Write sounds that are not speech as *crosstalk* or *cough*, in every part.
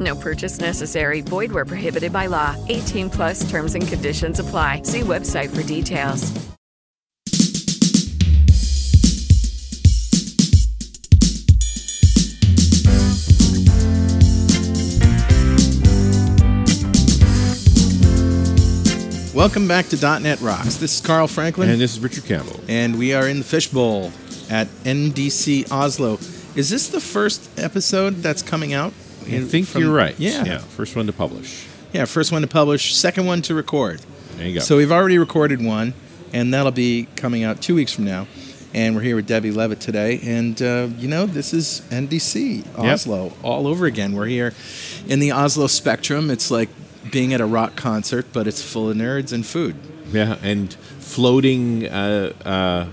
No purchase necessary. Void where prohibited by law. 18 plus terms and conditions apply. See website for details. Welcome back to .NET Rocks. This is Carl Franklin, And this is Richard Campbell. and we are in the fishbowl at NDC Oslo. Is this the first episode that's coming out? I think from- you're right. Yeah. Yeah. First one to publish. Yeah, first one to publish, second one to record. There you go. So we've already recorded one, and that'll be coming out two weeks from now. And we're here with Debbie Levitt today. And, uh, you know, this is NDC Oslo all over again. We're here in the Oslo Spectrum. It's like being at a rock concert, but it's full of nerds and food. yeah, and floating uh, uh,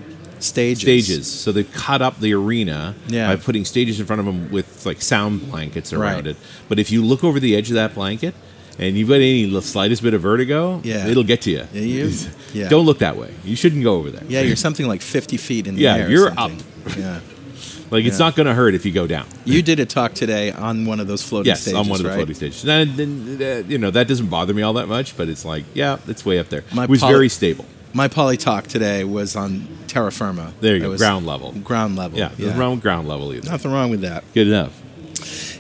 Stages. stages. So they cut up the arena Yeah. by putting stages in front of them with like sound blankets around Right. it. But if you look over the edge of that blanket and you've got any the slightest bit of vertigo, Yeah. it'll get to you. Yeah, you- *laughs* yeah. Don't look that way. You shouldn't go over there. Yeah, you're something like 50 feet in the Yeah, air. or you're up. Yeah. *laughs* like it's not going to hurt if you go down. You did a talk today on one of those floating Yes, stages, on one of the floating stages. And then, uh, you know, that doesn't bother me all that much, but it's like, yeah, it's way up there. My it was poly- very stable. My poly talk today was on terra firma. There you go, ground level. Ground level. Yeah, there's wrong ground level either. Nothing wrong with that. Good enough.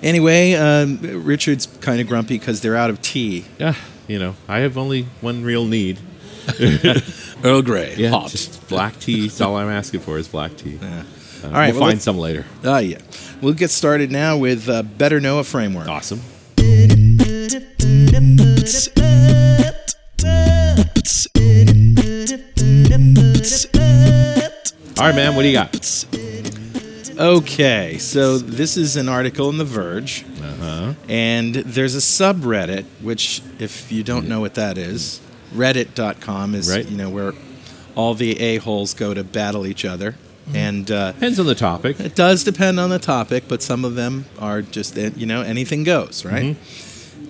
Anyway, um, Richard's kind of grumpy because they're out of tea. Yeah, you know, I have only one real need. *laughs* Earl Grey, Yeah, hot. just black tea. That's all I'm asking for is black tea. Yeah. Uh, All right, we'll well, find some later. Oh yeah. We'll get started now with uh, Better Know a Framework. Awesome. All right, man. What do you got? Okay, so this is an article in The Verge, Uh-huh. and there's a subreddit, which, if you don't know what that is, reddit.com is, Right. you know, where all the a-holes go to battle each other. And uh, Depends on the topic. it does depend on the topic, but some of them are just, uh, you know, anything goes, right?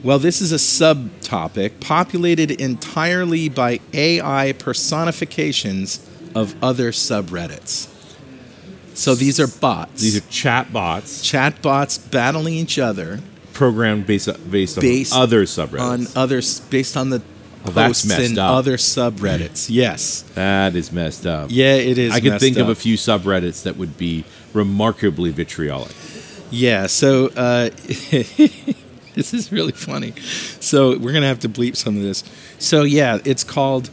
Well, this is a subtopic populated entirely by AI personifications of other subreddits. So these are bots. These are chat bots chat bots battling each other programmed based based on based other subreddits. on others based on the Well, that's posts messed in up. other subreddits. Yes, that is messed up. yeah, it is. I could think of a few subreddits that would be remarkably vitriolic. Yeah, so uh, *laughs* this is really funny. So we're gonna have to bleep some of this. So yeah, it's called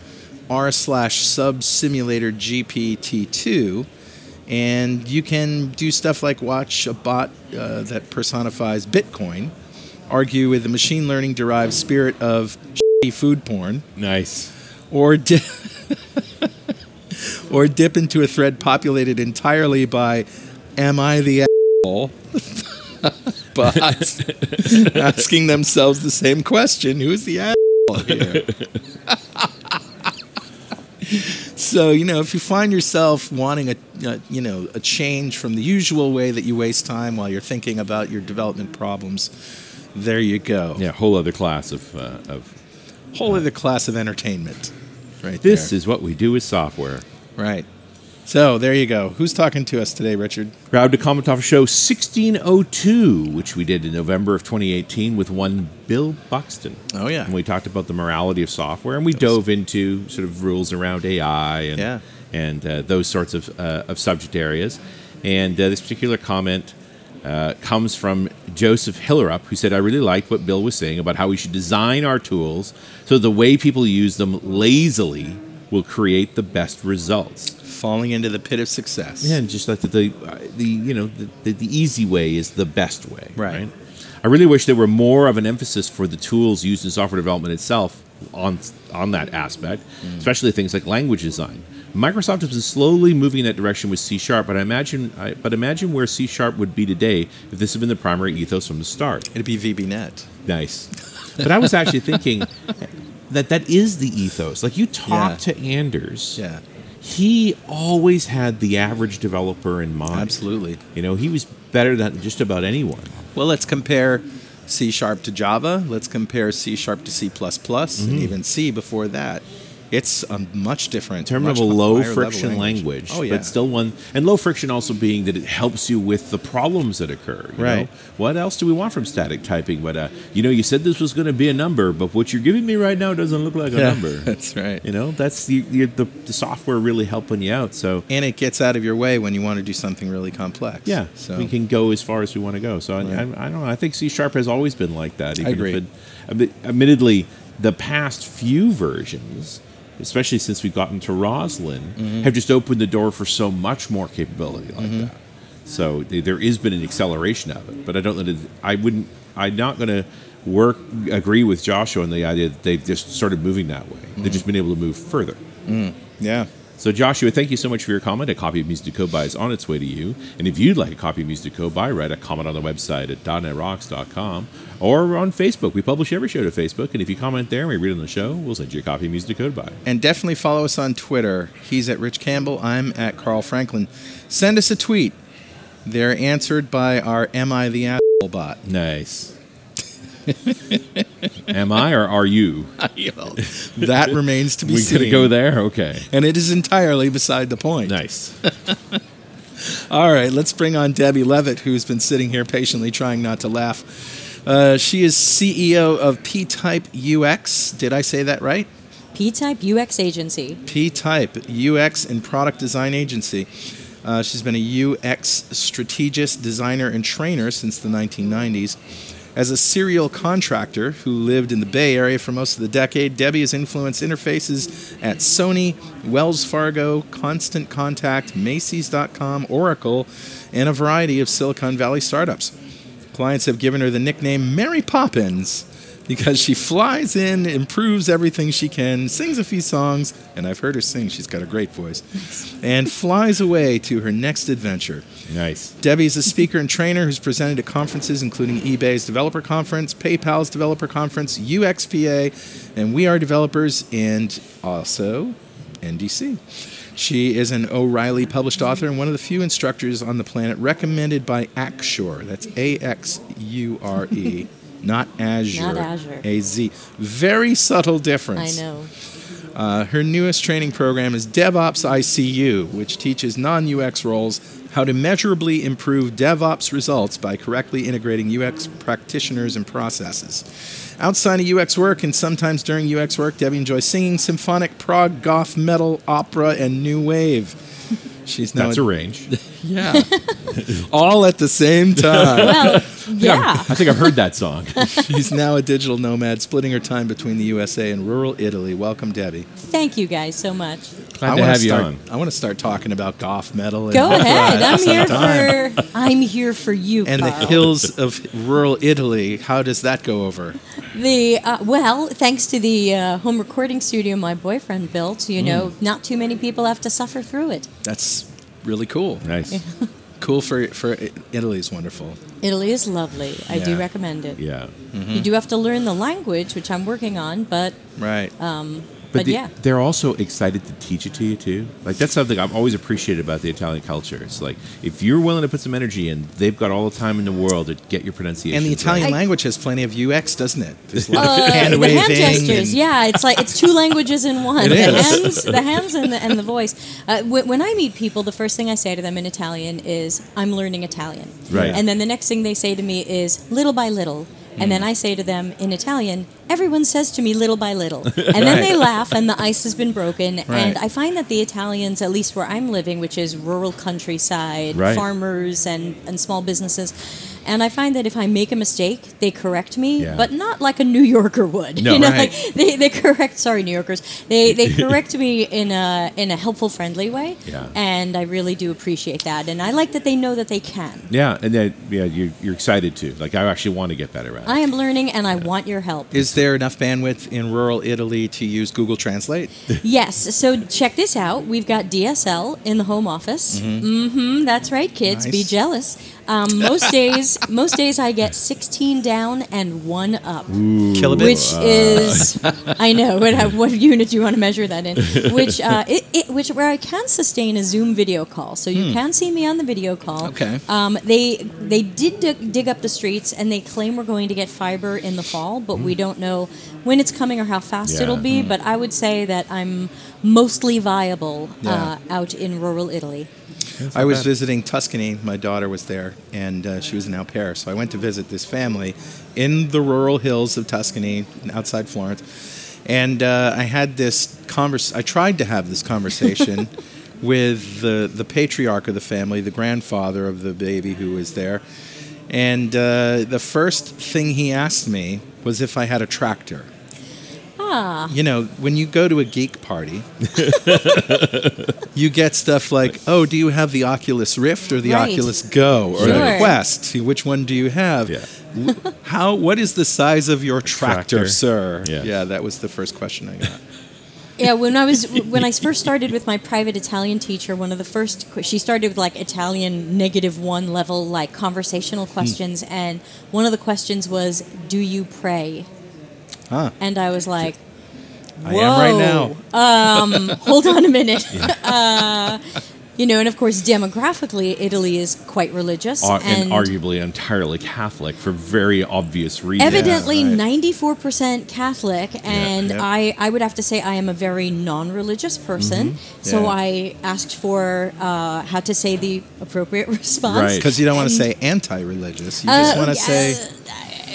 r slash sub simulator GPT two, and you can do stuff like watch a bot uh, that personifies Bitcoin, argue with the machine learning derived spirit of food porn, Nice. or di- *laughs* or dip into a thread populated entirely by "Am I the asshole?" *laughs* bots *laughs* asking themselves the same question: Who's the asshole here? So you know, if you find yourself wanting a, a you know a change from the usual way that you waste time while you're thinking about your development problems, there you go. Yeah, whole other class of uh, of. Whole other class of entertainment, right This there. is what we do with software. Right. So there you go. Who's talking to us today, Richard? Proud to comment off show 1602, which we did in November of 2018 with one Bill Buxton. Oh, yeah. And we talked about the morality of software, and we dove into sort of rules around AI and Yeah. and uh, those sorts of uh, of subject areas. And uh, this particular comment uh, comes from Joseph Hillerup, who said, "I really liked what Bill was saying about how we should design our tools so the way people use them lazily will create the best results. Falling into the pit of success. Yeah, and just like the the, the you know the, the, the easy way is the best way. Right. I really wish there were more of an emphasis for the tools used in software development itself on on that aspect, mm. especially things like language design. Microsoft has been slowly moving in that direction with C sharp, but I imagine I, but imagine where C sharp would be today if this had been the primary ethos from the start. It'd be VB.NET. Nice. But I was actually thinking *laughs* that that is the ethos. Like you talk Yeah. to Anders, Yeah, he always had the average developer in mind. absolutely. You know, he was better than just about anyone. Well, let's compare C sharp to Java. Let's compare C sharp to C++, Mm-hmm. and even C before that. It's a much different, In terms much of a low friction language, Oh yeah, but still one, and low friction also being that it helps you with the problems that occur. you Right. know? What else do we want from static typing? But uh, you know, you said this was going to be a number, but what you're giving me right now doesn't look like a Yeah, number. *laughs* that's right. You know, that's the, the the software really helping you out. So and it gets out of your way when you want to do something really complex. Yeah, so we can go as far as we want to go. So I, Right. I, I don't know. I think C sharp has always been like that. Even agree. If it, admittedly, the past few versions, especially since we've gotten to Roslyn, Mm-hmm. have just opened the door for so much more capability like that. So th- there has been an acceleration of it. But I don't know. That, I wouldn't. I'm not going to work agree with Joshua on the idea that they've just started moving that way. They've just been able to move further. yeah. So, Joshua, thank you so much for your comment. A copy of Music to Code By is on its way to you. And if you'd like a copy of Music to Code By, write a comment on the website at .netrocks.com or on Facebook. We publish every show to Facebook. And if you comment there and we read it on the show, we'll send you a copy of Music to Code By. And definitely follow us on Twitter. He's at Rich Campbell. I'm at Carl Franklin. Send us a tweet. They're answered by our Am I the Asshole bot. Nice. *laughs* Am I or are you? *laughs* that remains to be we seen. We could go there? Okay. And it is entirely beside the point. Nice. *laughs* All right, let's bring on Debbie Levitt, who's been sitting here patiently trying not to laugh. Uh, she is CEO of P Type UX. Did I say that right? P Type UX Agency. P Type UX and product design agency. Uh, she's been a UX strategist, designer, and trainer since the 1990s. As a serial contractor who lived in the Bay Area for most of the decade, Debbie has influenced interfaces at Sony, Wells Fargo, Constant Contact, Macy's.com, Oracle, and a variety of Silicon Valley startups. Clients have given her the nickname Mary Poppins because she flies in, improves everything she can, sings a few songs, and I've heard her sing, she's got a great voice, and flies away to her next adventure. Nice. Debbie is a speaker and trainer who's presented at conferences including eBay's Developer Conference, PayPal's Developer Conference, UXPA, and We Are Developers, and also NDC. She is an O'Reilly published author and one of the few instructors on the planet recommended by Axure. That's A X U R E, *laughs* not Azure. Not Azure. A Z. Very subtle difference. I know. Uh, her newest training program is DevOps ICU, which teaches non UX roles how to measurably improve DevOps results by correctly integrating UX practitioners and processes. Outside of UX work and sometimes during UX work, Debbie enjoys singing symphonic, prog, goth, metal, opera, and new wave. She's now That's a range. *laughs* yeah, *laughs* all at the same time. Well, yeah. I think I've heard that song. *laughs* She's now a digital nomad, splitting her time between the USA and rural Italy. Welcome, Debbie. Thank you guys so much. Glad I to wanna have you start, on. I want to start talking about goth metal. And Go ahead. I'm here time. for I'm here for you, And the hills of rural Italy. How does that go over? The uh, well, thanks to the uh, home recording studio my boyfriend built, you know, Mm. not too many people have to suffer through it. That's really cool. Nice. *laughs* Cool for for Italy is wonderful. Italy is lovely. I do recommend it. Yeah. You do have to learn the language, which I'm working on, but Right. Um, but, the- yeah. they're also excited to teach it to you too. Like that's something I've always appreciated about the Italian culture. It's like if you're willing to put some energy in, they've got all the time in the world to get your pronunciation. and the Italian I- language has plenty of UX, doesn't it? There's a lot of Uh, hand the waving. hand gestures, and- yeah, it's like it's two languages in one. It the is. hands, the hands, and the, and the voice. Uh, when, when I meet people, the first thing I say to them in Italian is, "I'm learning Italian," Right. And then the next thing they say to me is, "Little by little." And then mm. I say to them in Italian, everyone says to me little by little. *laughs* And then they laugh and the ice has been broken. Right. And I find that the Italians, at least where I'm living, which is rural countryside, Right. farmers and, and small businesses, and I find that if I make a mistake, they correct me, Yeah. but not like a New Yorker would. No, *laughs* you know, right. like they, they correct. Sorry, New Yorkers. They they *laughs* correct me in a in a helpful, friendly way. Yeah. And I really do appreciate that, and I like that they know that they can. Yeah, and then yeah, you're, you're excited too. Like I actually want to get better at it. I am learning, and I want your help. Is there enough bandwidth in rural Italy to use Google Translate? *laughs* Yes. So check this out. We've got DSL in the home office. Mm-hmm. that's right, kids. Be jealous. Um, most days, most days I get 16 down and one up. Kilobits? Which is, I know what, what unit do you want to measure that in? *laughs* Which, uh, it, it, which where I can sustain a Zoom video call, so you can see me on the video call. Okay. Um, they they did dig, dig up the streets, and they claim we're going to get fiber in the fall, but we don't know when it's coming or how fast Yeah. it'll be. But I would say that I'm mostly viable Yeah. uh, out in rural Italy. I was visiting Tuscany. My daughter was there, and uh, she was an au pair. So I went to visit this family in the rural hills of Tuscany, outside Florence. And uh, I had this convers. I tried to have this conversation *laughs* with the the patriarch of the family, the grandfather of the baby who was there. And uh, the first thing he asked me was if I had a tractor. Ah, You know, when you go to a geek party, you get stuff like, "Oh, do you have the Oculus Rift or the Right. Oculus Go or the Quest? Which one do you have? Yeah. How? What is the size of your tractor, Tractor. sir? Yeah. that was the first question I got. *laughs* Yeah, when I was when I first started with my private Italian teacher, one of the first she started with like Italian negative one level like conversational Hmm. questions, and one of the questions was, "Do you pray?" Huh. And I was like, I am right now. now. Um, *laughs* hold on a minute. *laughs* uh, you know, and of course, demographically, Italy is quite religious, Ar- and, and arguably entirely Catholic for very obvious reasons. Evidently, right. ninety-four percent Catholic, and yeah. I, I would have to say I am a very non-religious person. So Yeah. I asked for uh, how to say the appropriate *laughs* response. Right. Because you don't want to say anti-religious. You just Uh, want to say, uh,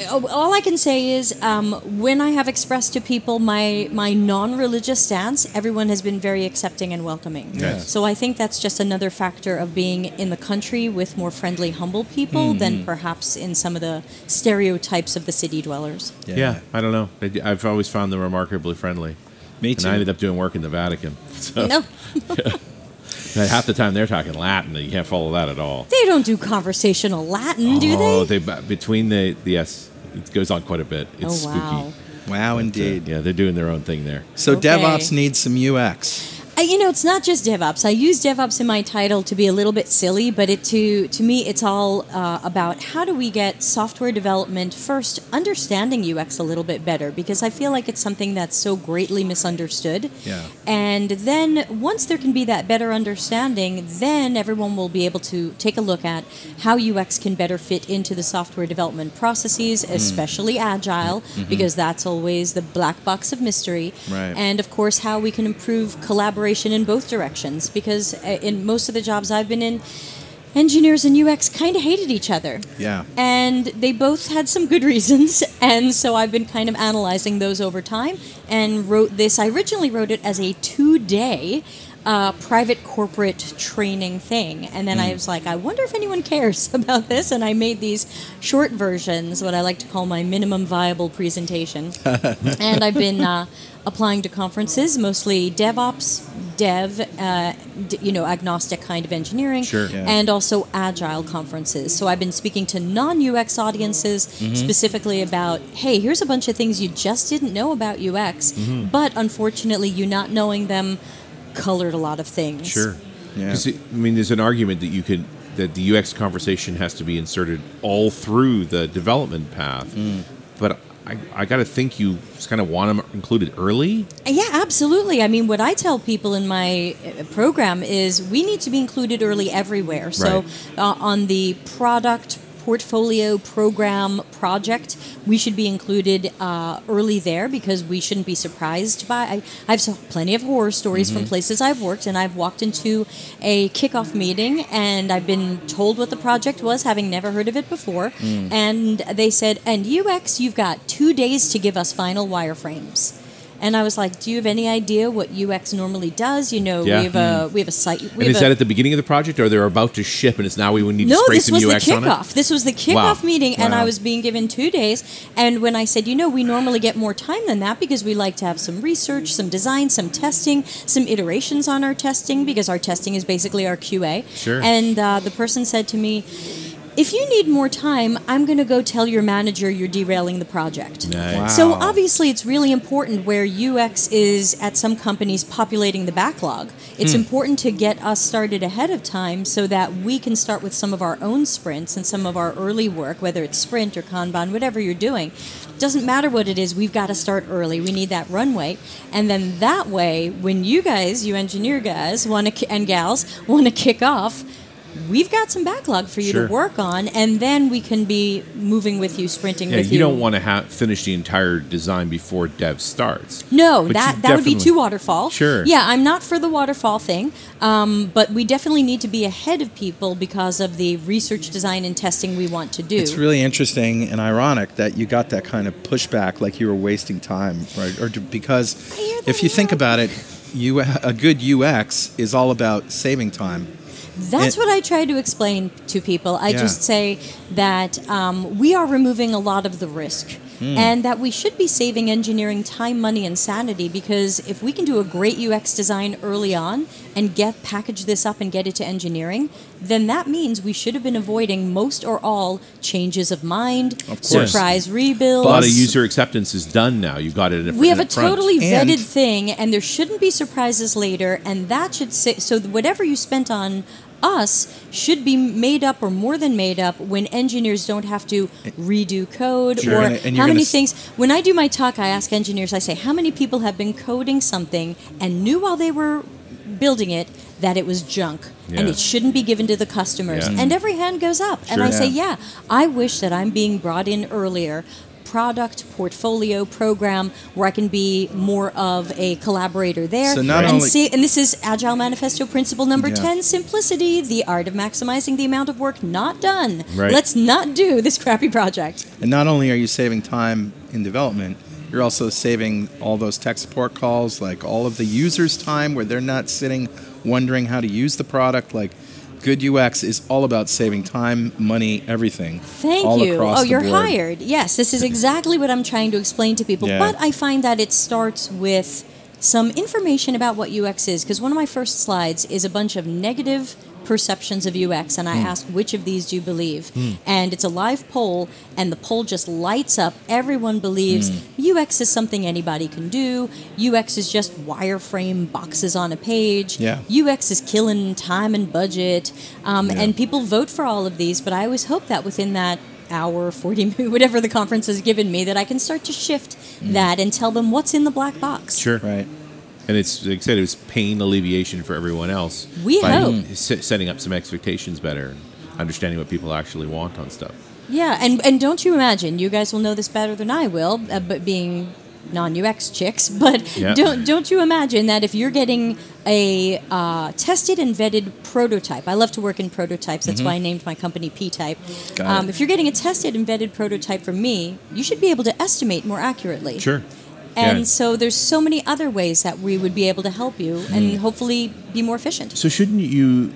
all I can say is um, when I have expressed to people my my non-religious stance, everyone has been very accepting and welcoming. Yes. So I think that's just another factor of being in the country with more friendly, humble people Mm-hmm. than perhaps in some of the stereotypes of the city dwellers. Yeah. I don't know. I- I've always found them remarkably friendly. me too. And. I ended up doing work in the Vatican. *laughs* So No, *laughs* half the time they're talking Latin, and you can't follow that at all. they don't do conversational Latin, do oh, they? they between the, the yes, it goes on quite a bit. It's oh wow. spooky. wow, Uh, indeed. yeah, they're doing their own thing there. So Okay. DevOps needs some UX. You know, it's not just DevOps. I use DevOps in my title to be a little bit silly, but it to to me, it's all uh, about how do we get software development first, understanding UX a little bit better because I feel like it's something that's so greatly misunderstood. Yeah. And then once there can be that better understanding, then everyone will be able to take a look at how UX can better fit into the software development processes, especially agile, because that's always the black box of mystery. Right. And of course, how we can improve collaboration in both directions, because uh, in most of the jobs I've been in, engineers and UX kind of hated each other. Yeah. And they both had some good *laughs* reasons. And so I've been kind of analyzing those over time and wrote this. I originally wrote it as a two day uh, private corporate training thing. And then I was like, I wonder if anyone cares *laughs* about this. And I made these short versions, what I like to call my minimum viable presentation. *laughs* and I've been uh, applying to conferences, mostly DevOps, Dev, uh, d- you know, agnostic kind of engineering, Sure. Yeah. and also agile conferences. So I've been speaking to non UX audiences Mm-hmm. specifically about, hey, here's a bunch of things you just didn't know about UX, Mm-hmm. but unfortunately, you not knowing them colored a lot of things. Sure. Yeah. 'Cause it- I mean, there's an argument that you could that the UX conversation has to be inserted all through the development path, but I, I got to think you just kind of want them included early. Yeah, absolutely. I mean, what I tell people in my uh, program is we need to be included early everywhere. So, Right. uh, on the product portfolio program project, we should be included uh, early there because we shouldn't be surprised by. I, have so, plenty of horror stories from places I've worked, and I've walked into a kickoff meeting and I've been told what the project was, having never heard of it before, and they said, "And UX, you've got two days to give us final wireframes." And I was like, "Do you have any idea what UX normally does? You know, Yeah. we have a we have a site. We And have is a, that at the beginning of the project, or they're about to ship, and it's now we would need to no, spray this some UX on it? No, this was the kickoff. This was the kickoff Wow. meeting, and I was being given two days. And when I said, you know, we normally get more time than that because we like to have some research, some design, some testing, some iterations on our testing because our testing is basically our QA. Sure. And uh, the person said to me. If you need more time, I'm going to go tell your manager you're derailing the project. Nice. Wow. So obviously, it's really important where UX is at some companies populating the backlog. It's hmm. important to get us started ahead of time so that we can start with some of our own sprints and some of our early work, whether it's sprint or Kanban, whatever you're doing. Doesn't matter what it is, we've got to start early. We need that runway, and then that way, when you guys, you engineer guys, want to and gals want to kick off. We've got some backlog for you Sure. to work on, and then we can be moving with you, sprinting Yeah, with you You don't want to ha- finish the entire design before dev starts. No, But that that would be too waterfall. Sure. Yeah, I'm not for the waterfall thing, um, but we definitely need to be ahead of people because of the research, design, and testing we want to do. It's really interesting and ironic that you got that kind of pushback, like you were wasting time, right? Or because I hear that if you a think about it, you a good UX is all about saving time. That's it- what I try to explain to people. I Yeah. just say that um, we are removing a lot of the risk. Hmm. And that we should be saving engineering time, money, and sanity because if we can do a great UX design early on and get package this up and get it to engineering, then that means we should have been avoiding most or all changes of mind, Of surprise rebuilds. A lot of user acceptance is done now. You got it. In we have a front. totally And- vetted thing, and there shouldn't be surprises later. And that should say so. Whatever you spent on us should be made up or more than made up when engineers don't have to redo code Sure, or and- and how many s- things. When I do my talk, I ask engineers. I say, how many people have been coding something and knew while they were building it that it was junk and it shouldn't be given to the customers Yeah. and every hand goes up and Sure. i say Yeah. yeah i wish that i'm being brought in earlier product portfolio program where i can be more of a collaborator there So not and only- see and this is agile manifesto principle number Yeah. 10 simplicity the art of maximizing the amount of work not done Right. let's not do this crappy project And not only are you saving time in development, you're also saving all those tech support calls, like all of the users' time where they're not sitting wondering how to use the product. Like good UX is all about saving time, money, everything. Thank all you. across Oh, you're board. hired. Yes, this is exactly what I'm trying to explain to people. Yeah. But I find that it starts with some information about what UX is because one of my first slides is a bunch of negative perceptions of UX and I Hmm. ask which of these do you believe? And it's a live poll and the poll just lights up. Everyone believes Hmm. UX is something anybody can do. UX is just wireframe boxes on a page. Yeah. UX is killing time and budget. Um, Yeah. And people vote for all of these, but I always hope that within that hour, 40 minutes, *laughs* whatever the conference has given me, that I can start to shift that and tell them what's in the black box. Sure. Right. And it's like I said, it was pain alleviation for everyone else. We by hope. s- setting up some expectations better and understanding what people actually want on stuff. Yeah, and, and don't you imagine, you guys will know this better than I will, uh, but being non-UX chicks, *laughs* but don't don't you imagine that if you're getting a uh, tested and vetted prototype, I love to work in prototypes. That's why I named my company P-Type. Mm-hmm. Um, if you're getting a tested and vetted prototype from me, you should be able to estimate more accurately. Sure. And Yeah. so there's so many other ways that we would be able to help you Hmm. and hopefully be more efficient. So shouldn't you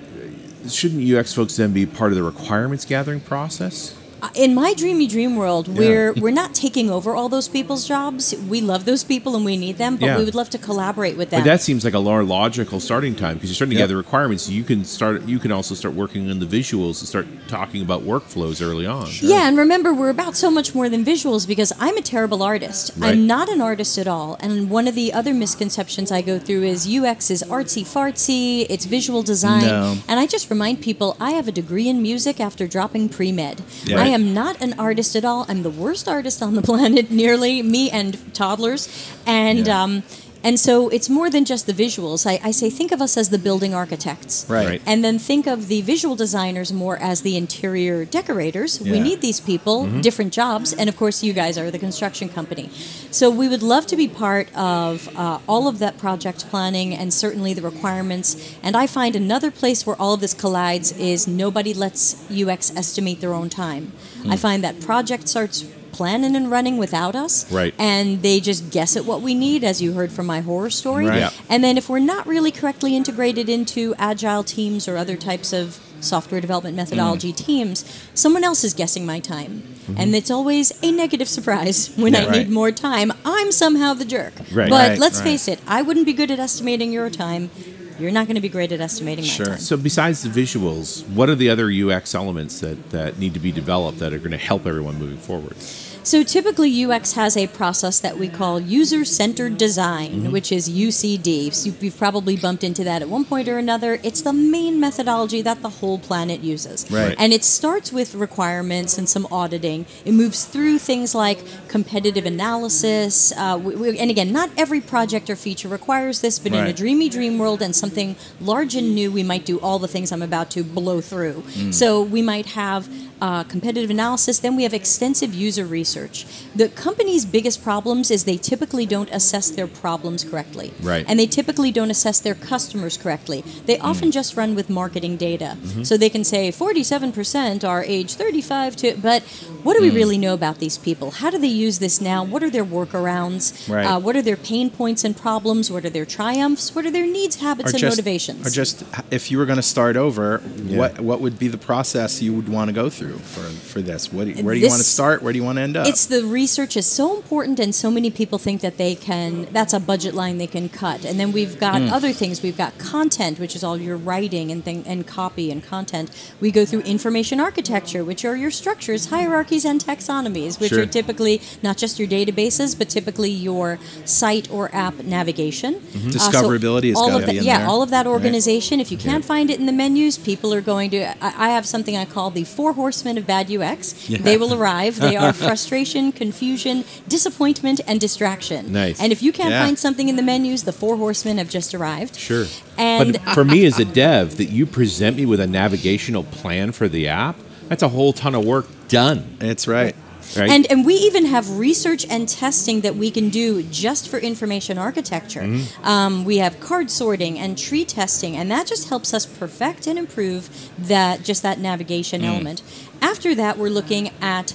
shouldn't UX folks then be part of the requirements gathering process? Uh, In my dreamy dream world, we're we're not taking over all those people's jobs. We love those people and we need them, but Yeah. we would love to collaborate with them. But that seems like a more logical starting time because you're starting to Yep. gather requirements. You can start. You can also start working on the visuals and start talking about workflows early on. Yeah, and remember, we're about so much more than visuals because I'm a terrible artist. Right. I'm not an artist at all. And one of the other misconceptions I go through is UX is artsy fartsy, it's visual design. No. And I just remind people I have a degree in music after dropping pre med. Yeah. I am not an artist at all. I'm the worst artist on the *laughs* planet, nearly, me and toddlers. And, Yeah. um, and so it's more than just the visuals. I, I say think of us as the building architects. Right. Right. And then think of the visual designers more as the interior decorators. We need these people, different jobs, and of course, you guys are the construction company. So we would love to be part of uh, all of that project planning and certainly the requirements. And I find another place where all of this collides is nobody lets UX estimate their own time. I find that project starts planning and running without us. Right. And they just guess at what we need, as you heard from my horror story. Right. Yeah. And then if we're not really correctly integrated into agile teams or other types of software development methodology Mm. teams, someone else is guessing my time. And it's always a negative surprise *laughs* when I Mm-hmm. right. need more time. I'm somehow the jerk. Right. But Right, let's right. face it, I wouldn't be good at estimating your time. You're not going to be great at estimating Sure. time. So besides the visuals, what are the other UX elements that, that need to be developed that are going to help everyone moving forward? So typically, UX has a process that we call user centered design, Mm-hmm. which is UCD. So you've probably bumped into that at one point or another. It's the main methodology that the whole planet uses. Right. And it starts with requirements and some auditing. It moves through things like competitive analysis. Uh, we, we- and again, not every project or feature requires this, but in a dreamy dream world and something large and new, we might do all the things I'm about to blow through. Mm. So we might have uh, competitive analysis, then we have extensive user research. The company's biggest problems is they typically don't assess their problems correctly. Right. And they typically don't assess their customers correctly. They Mm. often just run with marketing data. Mm-hmm. So they can say 47% are age 35 to, but what do we Mm. really know about these people? How do they use this now? What are their workarounds? Right. Uh, what are their pain points and problems? What are their triumphs? What are their needs, habits, and motivations? Or just if you were going to start over, what what would be the process you would want to go through for, for this? What, where do you want to start? Where do you want to end up? It's the research is so important, and so many people think that they can. That's a budget line they can cut. And then we've got Hmm. other things. We've got content, which is all your writing and thing and copy and content. We go through information architecture, which are your structures, hierarchies, and taxonomies, which Sure. are typically not just your databases, but typically your site or app navigation. Mm-hmm. Uh, so Discoverability all of be that, in yeah, there, all of that right? organization. If you can't find it in the menus, people are going to. I, I have something I call the four horsemen of bad UX. They will arrive. They are *laughs* frustration, confusion, disappointment, and distraction. Nice. And if you can't Yeah. find something in the menus, the four horsemen have just arrived. Sure. And but for me as a dev, that you present me with a navigational plan for the app, that's a whole ton of work done. it's right. Right? And and we even have research and testing that we can do just for information architecture. Mm-hmm. Um, we have card sorting and tree testing, and that just helps us perfect and improve that just that navigation Mm. element. After that, we're looking at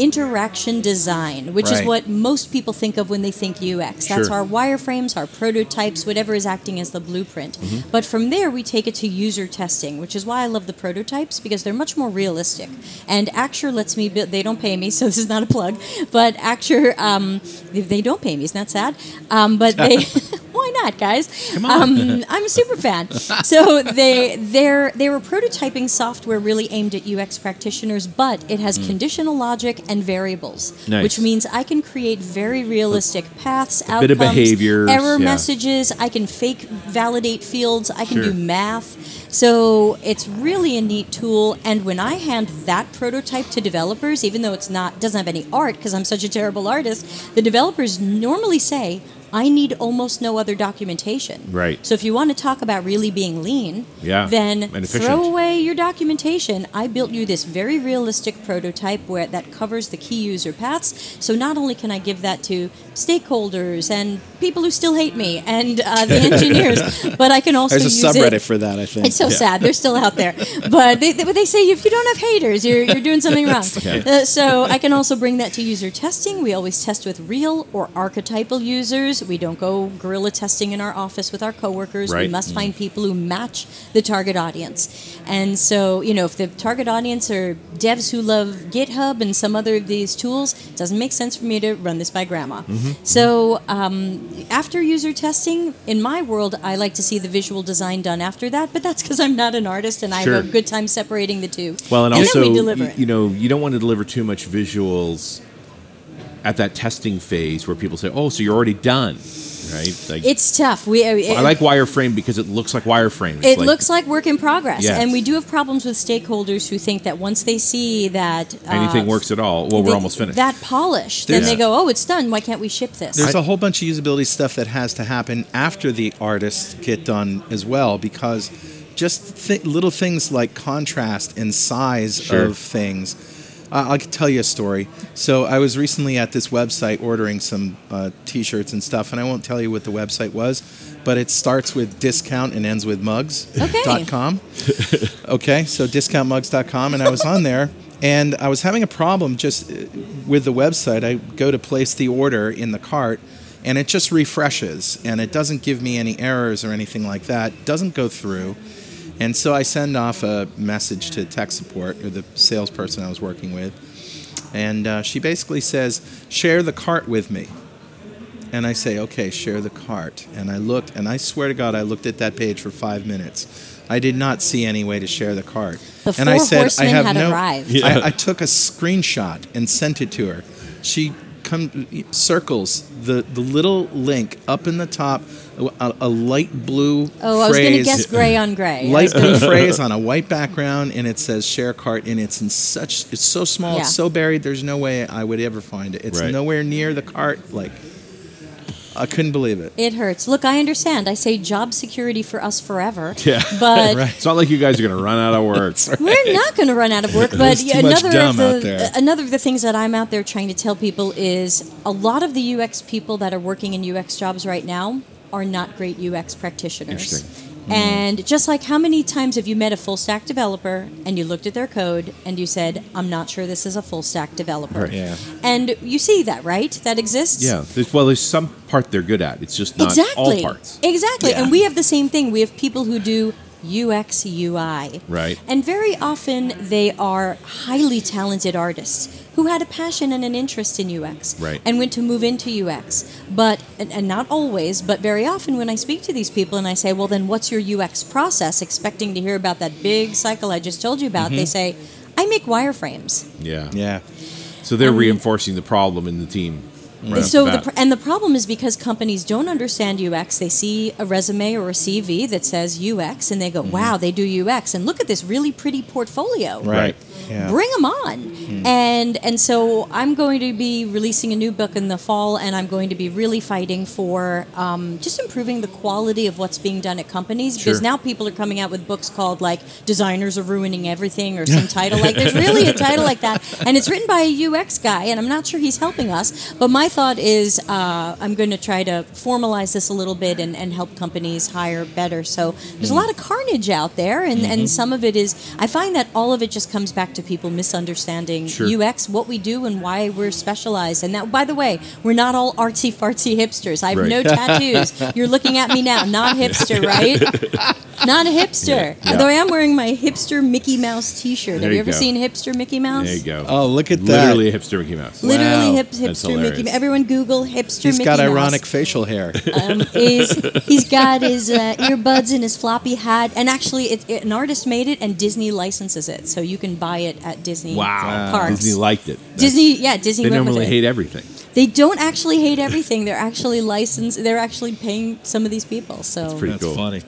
interaction design, which is what most people think of when they think UX. That's Sure. our wireframes, our prototypes, whatever is acting as the blueprint. Mm-hmm. But from there, we take it to user testing, which is why I love the prototypes because they're much more realistic. And Axure lets me build, they don't pay me, *laughs* so this is not a plug, but Axure, um, they- they don't pay me, isn't that sad? Um, but they, *laughs* *laughs* why not, guys? Come on. Um, I'm a super fan. So they, they're, they were prototyping software really aimed at UX practitioners, but it has conditional logic and variables, Nice. which means I can create very realistic paths, outcomes, bit of behaviors, error yeah. messages. I can fake validate fields. I can Sure. do math. So it's really a neat tool. And when I hand that prototype to developers, even though it's not doesn't have any art because I'm such a terrible artist, the developers normally say. I need almost no other documentation. Right. So if you want to talk about really being lean, Yeah, then throw away your documentation. I built you this very realistic prototype where that covers the key user paths. So not only can I give that to stakeholders and people who still hate me and uh, the *laughs* engineers, but I can also There's a use subreddit it. for that, I think. It's so sad. They're still out there, but they, they, they say if you don't have haters, you're, you're doing something wrong. *laughs* Uh, so I can also bring that to user testing. We always test with real or archetypal users. We don't go guerrilla testing in our office with our coworkers. We Right. must mm. find people who match the target audience. And so, you know, if the target audience are devs who love GitHub and some other of these tools, it doesn't make sense for me to run this by grandma. Mm-hmm. Mm-hmm. So um, after user testing, in my world, I like to see the visual design done after that, but that's because I'm not an artist and I have a good time separating the two. Well, and, then also, we deliver you, it. you know, you don't want to deliver too much visuals at that testing phase where people say, "Oh, so you're already done," right? Like, it's tough. We uh, I like wireframe because it looks like wireframe. It's It like- looks like work in progress, Yes. and we do have problems with stakeholders who think that once they see that uh, anything works at all. Well, we're they- almost finished. That polish, then they go, "Oh, it's done. Why can't we ship this?" There's a whole bunch of usability stuff that has to happen after the artists get done as well, because just th- little things like contrast and size Sure. of things. Uh, I'll tell you a story. So I was recently at this website ordering some uh, T-shirts and stuff, and I won't tell you what the website was, but it starts with discount and ends with mugs. Okay. *laughs* okay, so discountmugs.com, and I was on there, And I was having a problem just uh, with the website. I go to place the order in the cart, and it just refreshes, and it doesn't give me any errors or anything like that. Doesn't go through. And so I send off a message to tech support or the salesperson I was working with, and uh, she basically says, "Share the cart with me." And I say, "Okay, share the cart." And I looked, and I swear to God, I looked at that page for five minutes. I did not see any way to share the cart. The and I four said, "I horsemen have had no." arrived. I, I took a screenshot and sent it to her. She come circles the the little link up in the top, a, a light blue. Phrase. Oh, I was going to guess gray on gray. *laughs* Light was blue phrase on a white background, and it says "share cart," and it's in such it's so small, Yeah. it's so buried. There's no way I would ever find it. It's Right. nowhere near the cart. Like I couldn't believe it. It hurts. Look, I understand. I say job security for us forever. *laughs* Yeah. But *laughs* It's not like you guys are going to run out of work. we're not going to run out of work. *laughs* But There's too much another dumb of out the there. another of the things that I'm out there trying to tell people is a lot of the UX people that are working in UX jobs right now are not great UX practitioners. Interesting. And just like how many times have you met a full stack developer and you looked at their code and you said, "I'm not sure this is a full stack developer." Right. Yeah. And you see that, right? That exists. Yeah. There's, well, there's some part they're good at. It's just not exactly. all parts. Exactly. Yeah. And we have the same thing. We have people who do UX, UI. Right. And very often they are highly talented artists who had a passion and an interest in UX Right. and went to move into UX. But, and, and not always, but very often when I speak to these people and I say, well, then what's your UX process, expecting to hear about that big cycle I just told you about, they mm-hmm. say, I make wireframes. Yeah. Yeah. So they're um, reinforcing the problem in the team. Right so the the pr- and the problem is because companies don't understand UX. They see a resume or a CV that says UX, and they Mm-hmm. go, "Wow, they do UX!" And look at this really pretty portfolio. Right. Yeah. Bring them on. And and so I'm going to be releasing a new book in the fall, and I'm going to be really fighting for um, just improving the quality of what's being done at companies. Because now people are coming out with books called like "Designers Are Ruining Everything" or some *laughs* title like. There's really a title like that, and it's written by a UX guy, and I'm not sure he's helping us. But my thought is, uh, I'm going to try to formalize this a little bit and, and help companies hire better. So there's a lot of carnage out there, and, and some of it is. I find that all of it just comes back to people misunderstanding Sure. UX, what we do, and why we're specialized. And that, by the way, we're not all artsy fartsy hipsters. I have Right. no *laughs* tattoos. You're looking at me now, not hipster, right? *laughs* Not a hipster. Yeah. Though I am wearing my hipster Mickey Mouse T-shirt. Have you you ever go. seen hipster Mickey Mouse? There you go. Oh, look at that. Literally a hipster Mickey Mouse. Literally Wow. hip, hipster Mickey. hilarious. Everyone Google hipster He's Mickey got Mouse. ironic facial hair. Um, is he's got his uh, *laughs* earbuds and his floppy hat, and actually, it, it- an artist made it, and Disney licenses it, so you can buy it at Disney Wow. parks. Disney liked it. Disney, yeah, Disney. They went with normally hate everything. They don't actually hate everything. They're actually licensed. They're actually paying some of these people. So that's pretty That's cool. funny.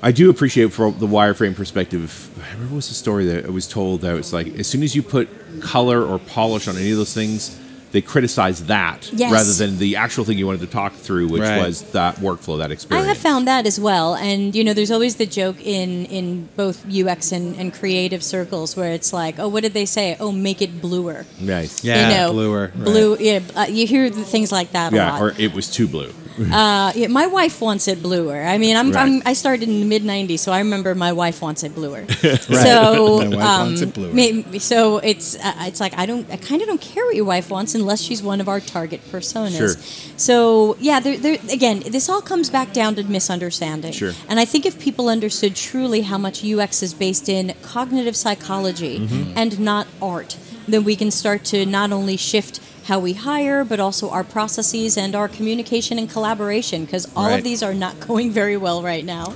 I do appreciate from the wireframe perspective. I remember what was the story that I was told that it's like as soon as you put color or polish on any of those things, they criticize that Yes. rather than the actual thing you wanted to talk through, which Right. was that workflow, that experience. I have found that as well, and you know, there's always the joke in in both UX and, and creative circles where it's like, oh, what did they say? Oh, make it bluer. nice. Yeah, you know, bluer. right. blue. Yeah, uh, you hear things like that a Yeah, or it was too blue. *laughs* Uh, yeah, my wife wants it bluer. I mean, I'm, Right. I'm I started in the mid '90s, so I remember my wife wants it bluer. *laughs* right. So, *laughs* My wife um, wants it bluer. may- so it's uh, it's like I don't I kind of don't care what your wife wants unless she's one of our target personas. Sure. So yeah, there, there again, this all comes back down to misunderstanding. Sure. And I think if people understood truly how much UX is based in cognitive psychology Mm-hmm. and not art, then we can start to not only shift how we hire, but also our processes and our communication and collaboration, because all Right. of these are not *laughs* going very well right now.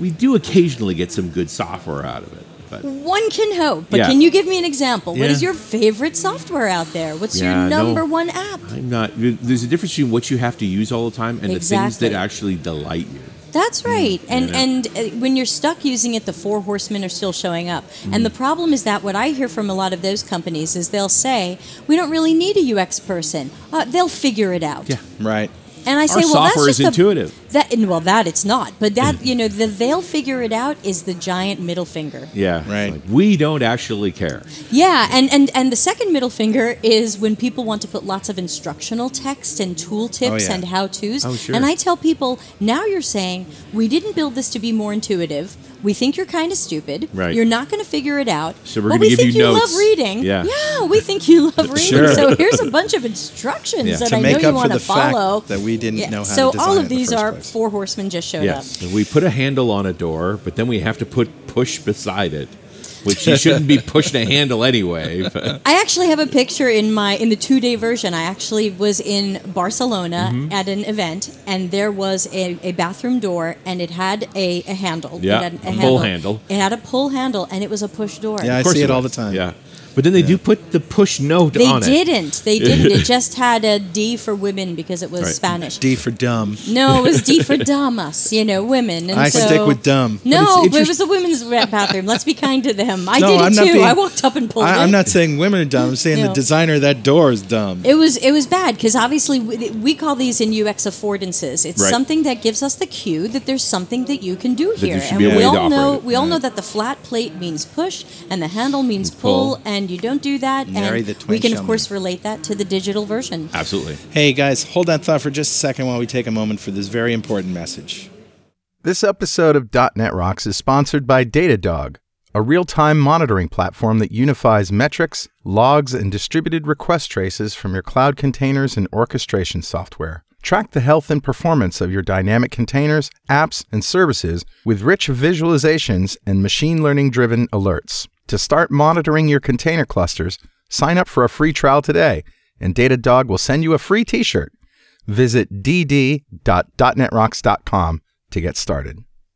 We do occasionally get some good software out of it, but One can hope, but Yeah. can you give me an example? What Yeah. is your favorite software out there? What's Yeah, your no. number one app? I'm not. There's a difference between what you have to use all the time and the things that actually delight you. That's right. And Mm, Yeah. and uh, when you're stuck using it, the four horsemen are still showing up. Mm. And the problem is that what I hear from a lot of those companies is they'll say, "We don't really need a UX person. Uh, they'll figure it out." Yeah. Right. And I say, Our "Well, that's software just is the- intuitive." That and, well, that it's not, but that mm. you know, the they'll figure it out is the giant middle finger. Yeah, Right. Like, we don't actually care. Yeah, and, and and the second middle finger is when people want to put lots of instructional text and tool tips oh, yeah. and how tos. Oh, sure. And I tell people now you're saying we didn't build this to be more intuitive. We think you're kind of stupid. Right. You're not going to figure it out. So we're gonna we give think you you notes. love reading. Yeah. Yeah, we think you love *laughs* reading. Sure. So here's a bunch of instructions Yeah. that To I know up you for want the to follow. fact that we didn't know how to So all of in the these are place. four horsemen just showed Yes, up. we put a handle on a door, but then we have to put push beside it, which you shouldn't be pushing a handle anyway. But *laughs* I actually have a picture in my in the two day version. I actually was in Barcelona Mm-hmm. at an event, and there was a, a bathroom door, and it had a, a handle. Yeah, it had a pull handle. It had a pull handle, and it was a push door. Yeah, I Of course see it all the time. Yeah, but then they do put the push note they on it. didn't. They didn't. it *laughs* just had a D for women because it was Right. Spanish. D for dumb. no, it was D for *laughs* damas. You know, women. And I so, stick with dumb. No, But but it was the women's bathroom. Let's be kind to them. I No, did it I'm too. being- I walked up and pulled it. I, I'm not saying women are dumb. I'm saying the designer of that door is dumb. It was it was bad because obviously we, we call these in UX affordances. It's Right. something that gives us the cue that there's something that you can do here, should and be a we all know it. we all know that the flat plate means push and the handle means pull, pull. and you don't do that. Nary and the twin we can of course relate that to the digital version. Absolutely. Hey guys, hold that thought for just a second while we take a moment for this very important message. This episode of .NET Rocks is sponsored by Datadog, a real-time monitoring platform that unifies metrics, logs, and distributed request traces from your cloud containers and orchestration software. Track the health and performance of your dynamic containers, apps, and services with rich visualizations and machine learning-driven alerts. To start monitoring your container clusters, sign up for a free trial today, and Datadog will send you a free t-shirt. Visit dd.netrocks.com to get started.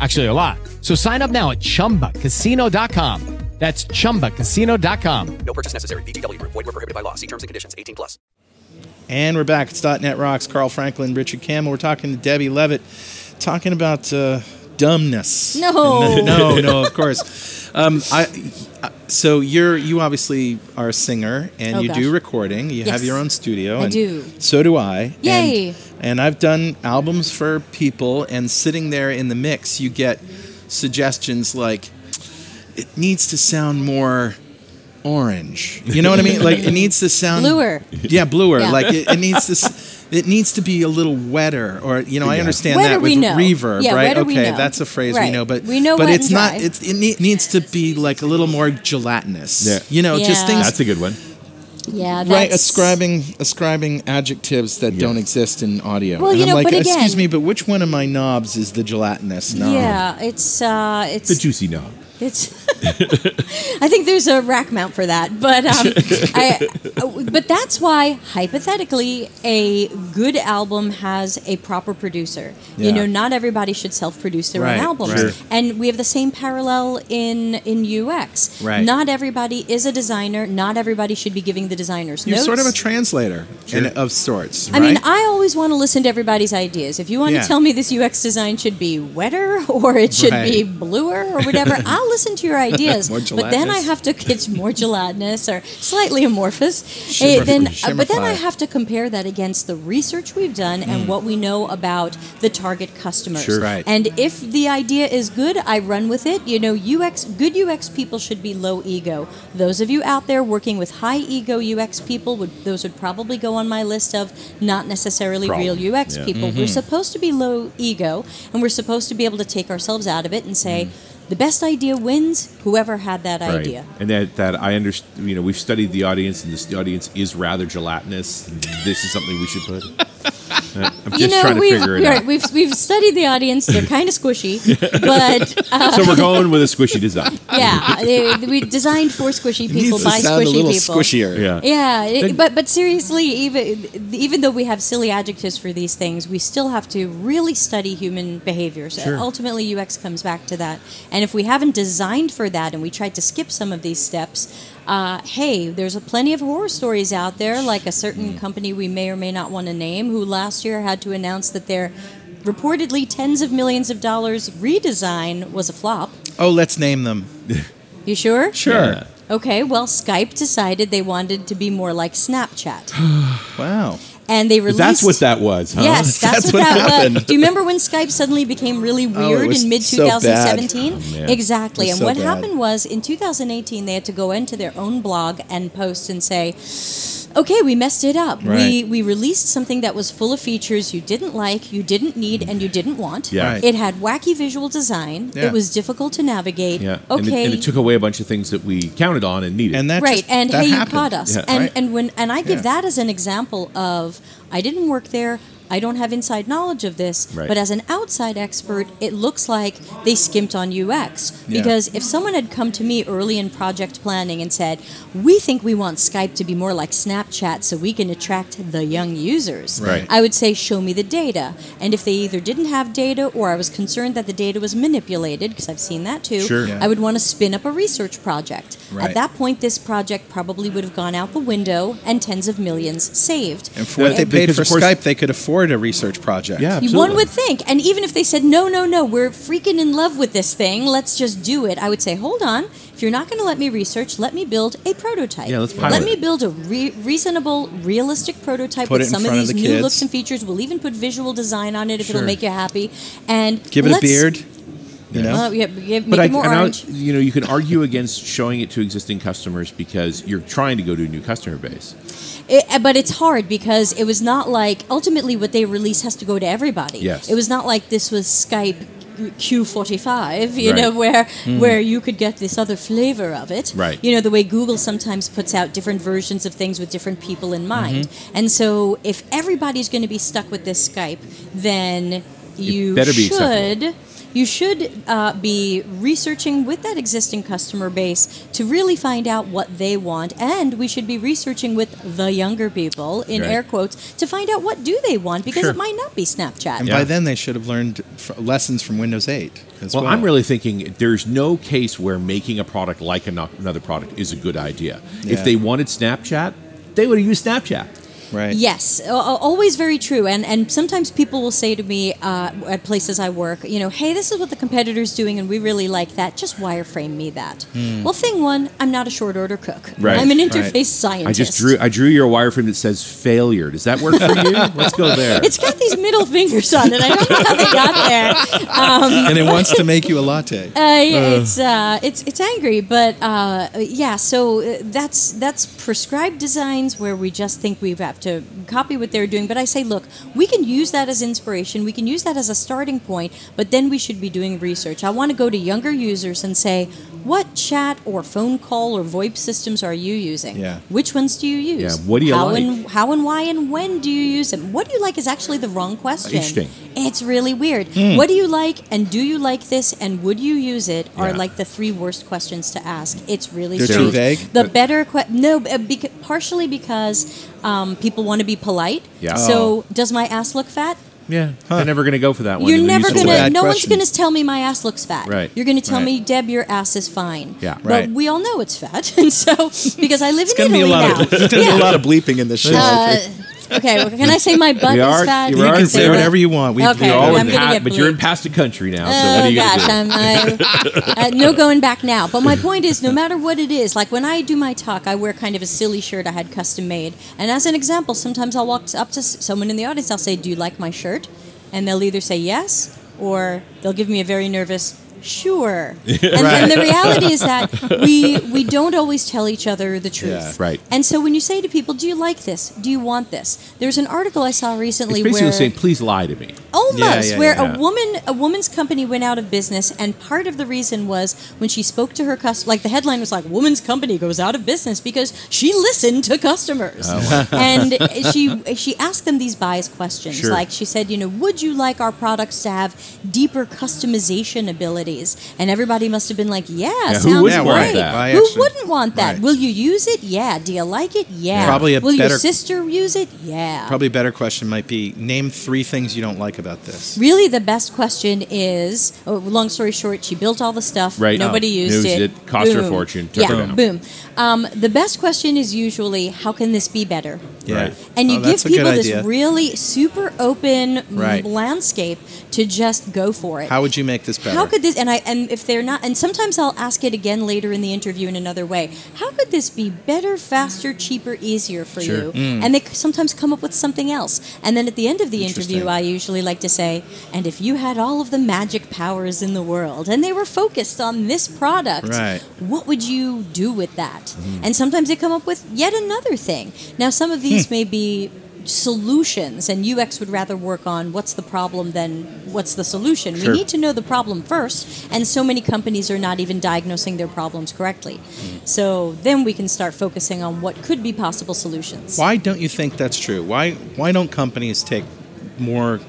Actually, a lot. So sign up now at chumbacasino.com. That's chumbacasino.com. No purchase necessary. VGW Group. Void were prohibited by law. See terms and conditions. 18 plus. And we're back. It's .NET Rocks. Carl Franklin, Richard Campbell. We're talking to Debbie Levitt, talking about uh, dumbness. No. *laughs* And, uh, no, no, of *laughs* course. Um, I, I- so you're you obviously are a singer and Oh, you gosh. do recording. You have your own studio. I and do. So do I. Yay. And, and I've done albums for people, and sitting there in the mix, you get suggestions like it needs to sound more orange. You know what I mean? Like it *laughs* needs to sound Bluer. Yeah, bluer. Yeah. Like it, it needs to. S- It needs to be a little wetter, or you know, I understand Wetter that we with know. reverb, Yeah, right? wetter we okay, know. that's a phrase we know, but We know but it's not. It's it ne- needs to be like a little more gelatinous. Yeah. You know, just things That's a good one. Yeah, that's, right ascribing ascribing adjectives that Yeah. don't exist in audio. Well, and you I'm know, like, but excuse again- me, but which one of my knobs is the gelatinous knob? Yeah, it's uh, it's The juicy knob. It's. *laughs* I think there's a rack mount for that, but um, I, but that's why hypothetically a good album has a proper producer. You know, not everybody should self-produce their Right, own albums, right. and we have the same parallel in in UX. Right. Not everybody is a designer. Not everybody should be giving the designers You're notes. sort of a translator in, of sorts. I mean. I always want to listen to everybody's ideas. If you want Yeah. to tell me this UX design should be wetter or it should be bluer or whatever, *laughs* I'll listen to your ideas. *laughs* But then I have to get more gelatinous or slightly amorphous. Shimmer- Eh, then, uh, but then I have to compare that against the research we've done and what we know about the target customers. Sure. Right. And if the idea is good, I run with it. You know, UX good UX people should be low ego. Those of you out there working with high ego UX people would those would probably go on my list of not necessarily Problem. real UX Yeah. people. Mm-hmm. We're supposed to be low ego and we're supposed to be able to take ourselves out of it and say Mm. The best idea wins whoever had that Right. idea. And that, that I understand, you know, we've studied the audience, and this the audience is rather gelatinous. This is something we should put. I'm you know, trying to we've, figure it we're- out. we've we've studied the audience. They're *laughs* kind of squishy, but uh, so we're going with a squishy design. yeah, they, we designed for squishy It people needs by sound squishy a little people. squishier. Yeah. Yeah, it- but but seriously, even even though we have silly adjectives for these things, we still have to really study human behaviors. Sure. Ultimately, UX comes back to that. And if we haven't designed for that, and we tried to skip some of these steps, uh, hey, there's a plenty of horror stories out there, like a certain Hmm. company we may or may not want to name, who last year had to announce that their reportedly tens of millions of dollars redesign was a flop. Oh, let's name them. *laughs* You sure? Sure. Yeah. Okay, well, Skype decided they wanted to be more like Snapchat. *sighs* Wow. And they But released. that's what that was, huh? Yes, *laughs* that's, That's what, what that happened. was. Do you remember when Skype suddenly became really Oh, weird was in mid so bad. 2017? Oh, exactly. And so what bad. happened was in 2018 they had to go into their own blog and post and say, "Okay, we messed it up. We Right. we released something that was full of features you didn't like, you didn't need, and you didn't want. Yeah. Right. It had wacky visual design. Yeah. It was difficult to navigate. Yeah. And it, Okay. and it took away a bunch of things that we counted on and needed. And that right just- and that hey happened. you caught us Yeah. and Right. and when and i give Yeah. that as an example of i didn't work there I don't have inside knowledge of this, Right. but as an outside expert, it looks like they skimped on UX. Yeah. Because if someone had come to me early in project planning and said, We think we want Skype to be more like Snapchat so we can attract the young users, Right. I would say, Show me the data. And if they either didn't have data or I was concerned that the data was manipulated, because I've seen that too, Sure. Yeah. I would want to spin up a research project. Right. At that point, this project probably would have gone out the window and tens of millions saved. And for what they paid for Skype, they could afford a research project. Yeah, absolutely. One would think. And even if they said, no, no, no, we're freaking in love with this thing, let's just do it, I would say, hold on. If you're not going to let me research, let me build a prototype. Yeah, let's pilot Let me build a re- reasonable, realistic prototype Put with some of front of these the new kids. looks and features. We'll even put visual design on it if Sure. it'll make you happy. And Give it a let's- beard. You know. Yeah, but it I, I- you know, you can argue against showing it to existing customers because you're trying to go to a new customer base. It, uh, but it's hard because it was not like ultimately what they release has to go to everybody. Yes. It was not like this was Skype Q45, you Right. know, where where you could get this other flavor of it. Right. You know, the way Google sometimes puts out different versions of things with different people in mind. And so if everybody's going to be stuck with this Skype, then you better be should you should uh, be researching with that existing customer base to really find out what they want and we should be researching with the younger people in Right. air quotes to find out what do they want because Sure. it might not be snapchat And Yeah. by then, they should have learned f- lessons from Windows 8. As Well, well, I'm really thinking there's no case where making a product like another product is a good idea. Yeah. If they wanted Snapchat, they would have used Snapchat. Right. Yes, a- a- always very true. And and sometimes people will say to me uh, at places I work, you know, hey, this is what the competitor's doing, and we really like that. Just wireframe me that. Well, thing one, I'm not a short order cook. Right, I'm an right. interface scientist. I just drew I drew your wireframe that says failure. Does that work for you? *laughs* Let's go there. It's got these middle fingers on it. I don't know how they got there. And it wants to make you a latte. *laughs* Uh, yeah, it's uh, it's it's angry, but uh, yeah. So uh, that's that's prescribed designs where we just think we have to copy what they're doing. But I say, look, we can use that as inspiration. We can use that as a starting point. But then we should be doing research. I want to go to younger users and say, what chat or phone call or VoIP systems are you using? Yeah. Which ones do you use? Yeah, what do you how like? And, how and why and when do you use them? What do you like is actually the wrong question. Interesting. It's really weird. Hmm. What do you like and do you like this and would you use it are Yeah. like the three worst questions to ask. It's really They're strange. too vague? The better que- no, uh, bec- partially because um, people want to be polite. Yeah. So Oh. does my ass look fat? Yeah, they're never going to go for that one. You're never use it a gonna. No one's gonna tell me my ass looks fat. Right. You're gonna tell Right. me, Deb, your ass is fine. Yeah. Right. But we all know it's fat, *laughs* and so because I live It's in going to be a lot now. of there's gonna be a *laughs* lot of bleeping in this show. Uh, think. Okay, well, can I say my butt We is are- fat? you you are can say say whatever you want. We, Okay, we You're all all I'm in gonna pa- get but you're in bleeped. past the country now. So what Oh are you going gosh, to do? I'm, I, uh, no going back now. But my point is, no matter what it is, like when I do my talk, I wear kind of a silly shirt I had custom made. And as an example, sometimes I'll walk up to s- someone in the audience. I'll say, "Do you like my shirt?" And they'll either say yes, or they'll give me a very nervous sure. *laughs* And then the reality is that *laughs* we we don't always tell each other the truth. Yeah. Right. And so when you say to people, "Do you like this? Do you want this?" There's an article I saw It's recently basically where saying, please lie to me. Almost, Yeah, yeah, where a woman, a woman's company went out of business, and part of the reason was when she spoke to her customers. Like the headline was like, "Woman's company goes out of business because she listened to customers," Oh, *laughs* and she she asked them these bias questions. Sure. Like she said, "You know, would you like our products to have deeper customization abilities?" And everybody must have been like, "Yeah, Yeah, who sounds wouldn't want great. that? Who actually- wouldn't want that? Right. Will you use it? Yeah. Do you like it? Yeah. Probably a Will your better- sister use it? Yeah. Probably a better question might be name three things you don't like about this. Really, the best question is oh, long story short, she built all the stuff. Right. Nobody Oh. used Used it. it, cost her a fortune, took yeah. her down. Boom. Um, the best question is usually, how can this be better? Yeah. Right. And you Oh, give that's a good people this idea. really super open mm, Right. landscape to just go for it. How would you make this better? How could this and I and if they're not and sometimes I'll ask it again later in the interview in another way. How could this be better, faster, cheaper, easier for Sure. you? Mm. And they sometimes come up with something else. And then at the end of the interview, I usually like to say, "And if you had all of the magic powers in the world and they were focused on this product, Right. what would you do with that?" And sometimes they come up with yet another thing. Now, some of these hmm. may be solutions and UX would rather work on what's the problem than what's the solution. Sure. We need to know the problem first, and so many companies are not even diagnosing their problems correctly. Hmm. So then we can start focusing on what could be possible solutions. Why don't you think that's true? Why why don't companies take more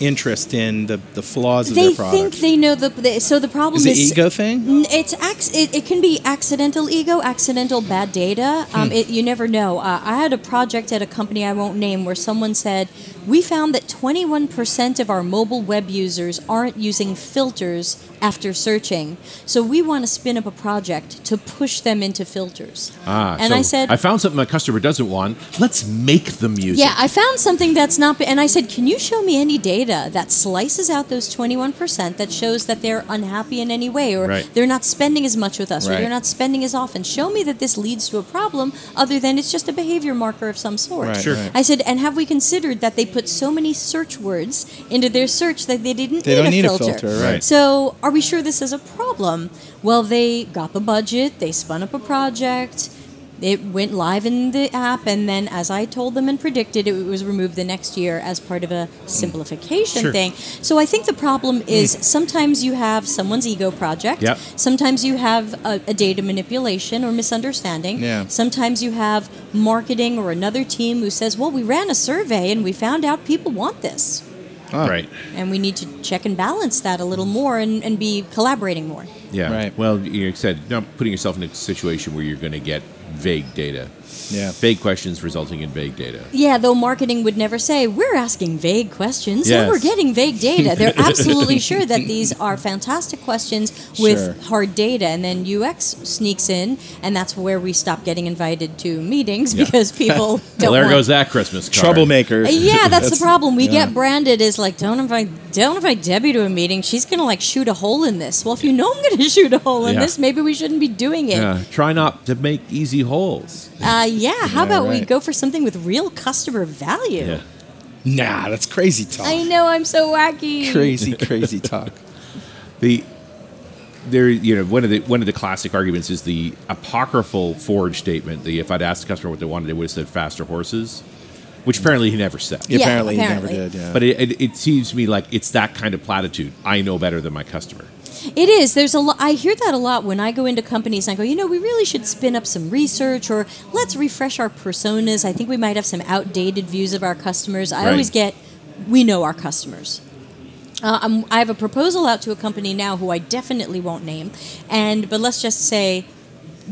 interest in the, the flaws of They their product? think they know the, the so the problem Is is ego thing? It's ac- it, it can be accidental ego, accidental bad data. Hmm. Um, it, you never know. Uh, I had a project at a company I won't name where someone said we found that 21% of our mobile web users aren't using filters after searching. So we want to spin up a project to push them into filters. Ah, and so I said, I found something my customer doesn't want. Let's make them use yeah, it. I found something that's not. And I said, can you show me any data that slices out those 21% that shows that they're unhappy in any way or Right. they're not spending as much with us or they're not spending as often? Show me that this leads to a problem other than it's just a behavior marker of some sort. Right, Sure. right. I said, and have we considered that they put so many search words into their search that they didn't They need, don't a, need a filter. filter, right. So are we sure this is a problem? Well, they got the budget, they spun up a project. It went live in the app, and then, as I told them and predicted, it was removed the next year as part of a simplification Sure. thing. So I think the problem hmm. is sometimes you have someone's ego project. Yep. Sometimes you have a, a data manipulation or misunderstanding. Yeah. Sometimes you have marketing or another team who says, "Well, we ran a survey and we found out people want this." Ah. Right. And we need to check and balance that a little more and, and be collaborating more. Yeah. Right. Well, you said not putting yourself in a situation where you're going to get vague data. Yeah. Vague questions resulting in vague data. Yeah, though marketing would never say, we're asking vague questions and Yes. we're getting vague data. They're *laughs* absolutely sure that these are fantastic questions with Sure. hard data. And then UX sneaks in, and that's where we stop getting invited to meetings Yeah. because people *laughs* Well, don't there want- goes that Christmas card. Troublemaker. Uh, Yeah, that's, the problem. We yeah. get branded as like, don't invite, don't invite Debbie to a meeting. She's gonna like shoot a hole in this. Well, if you know I'm gonna *laughs* shoot a hole in Yeah. this, maybe we shouldn't be doing it. Yeah. Try not to make easy holes. Uh, yeah. How Yeah, about we go for something with real customer value? Yeah. Nah, that's crazy talk. I know I'm so wacky. Crazy, *laughs* crazy talk. The there, you know, one of the one of the classic arguments is the apocryphal Ford statement. The if I'd asked the customer what they wanted, they would have said faster horses, which apparently he never said. Yeah, apparently, he never did. Yeah. But it, it, it seems to me like it's that kind of platitude. I know better than my customer. It is. There's a lot. I hear that a lot when I go into companies. and I go, you know, we really should spin up some research, or let's refresh our personas. I think we might have some outdated views of our customers. I Right. always get, we know our customers. Uh, I'm, I have a proposal out to a company now who I definitely won't name, and but let's just say,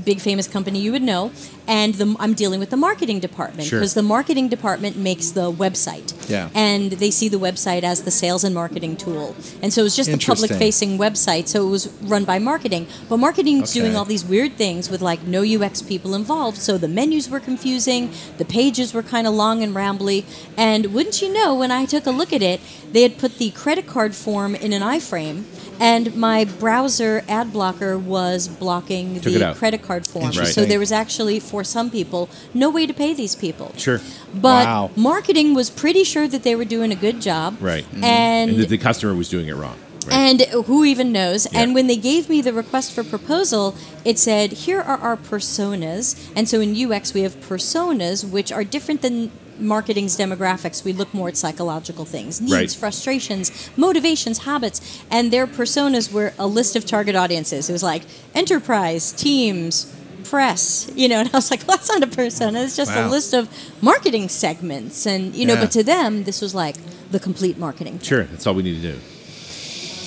big famous company you would know, and the, I'm dealing with the marketing department Sure. because the marketing department makes the website, Yeah. and they see the website as the sales and marketing tool, and so it was just Interesting. public facing website, so it was run by marketing. But marketing's Okay. doing all these weird things with like no UX people involved, so the menus were confusing, the pages were kind of long and rambly, and wouldn't you know, when I took a look at it, they had put the credit card form in an iframe. And my browser ad blocker was blocking Took the credit card form. Right. So there was actually, for some people, no way to pay these people. Sure. But Wow. marketing was pretty sure that they were doing a good job. Right. Mm-hmm. And And that the customer was doing it wrong. And who even knows? And when they gave me the request for proposal, it said, here are our personas. And so in UX, we have personas, which are different than marketing's demographics. We look more at psychological things needs, Right. frustrations, motivations, habits. And their personas were a list of target audiences. It was like enterprise, teams, press, you know, and I was like, *laughs* well, that's not a persona. It's just Wow. a list of marketing segments. And, you know, Yeah. but to them, this was like the complete marketing. Sure, that's all we need to do.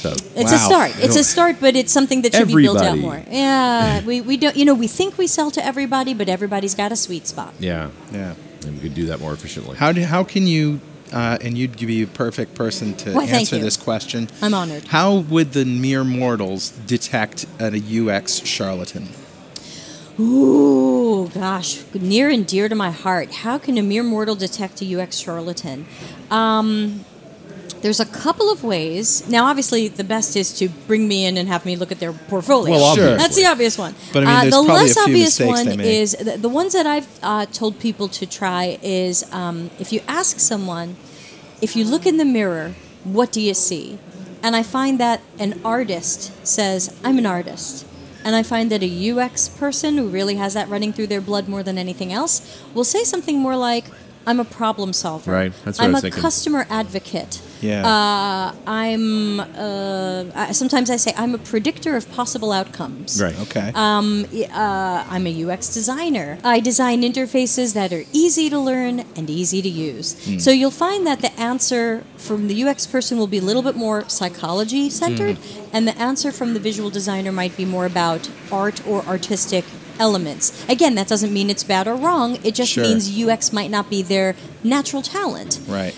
So It's a start. It's a start, but it's something that should be built out more. Yeah, we, we don't. You know, we think we sell to everybody, but everybody's got a sweet spot. yeah, Yeah. And we could do that more efficiently. How do how can you uh, and you'd be a perfect person to Why, thank answer this question. I'm honored. How would the mere mortals detect a UX charlatan? Ooh, gosh, near and dear to my heart. How can a mere mortal detect a UX charlatan? Um, there's a couple of ways. Now, obviously, the best is to bring me in and have me look at their portfolio. Well, Sure. That's the obvious one. But, I mean, Uh, the less a few obvious one is the, the ones that I've uh, told people to try is um, if you ask someone, if you look in the mirror, what do you see? And I find that an artist says, I'm an artist. And I find that a UX person who really has that running through their blood more than anything else will say something more like, I'm a problem solver. Right, that's what I'm I'm was a thinking. customer advocate. Yeah. Uh, I'm. Uh, sometimes I say I'm a predictor of possible outcomes. Right. Okay. Um, uh, I'm a UX designer. I design interfaces that are easy to learn and easy to use. So you'll find that the answer from the UX person will be a little bit more psychology centered, and the answer from the visual designer might be more about art or artistic elements. Again, that doesn't mean it's bad or wrong. It just Sure. means UX might not be their natural talent. right.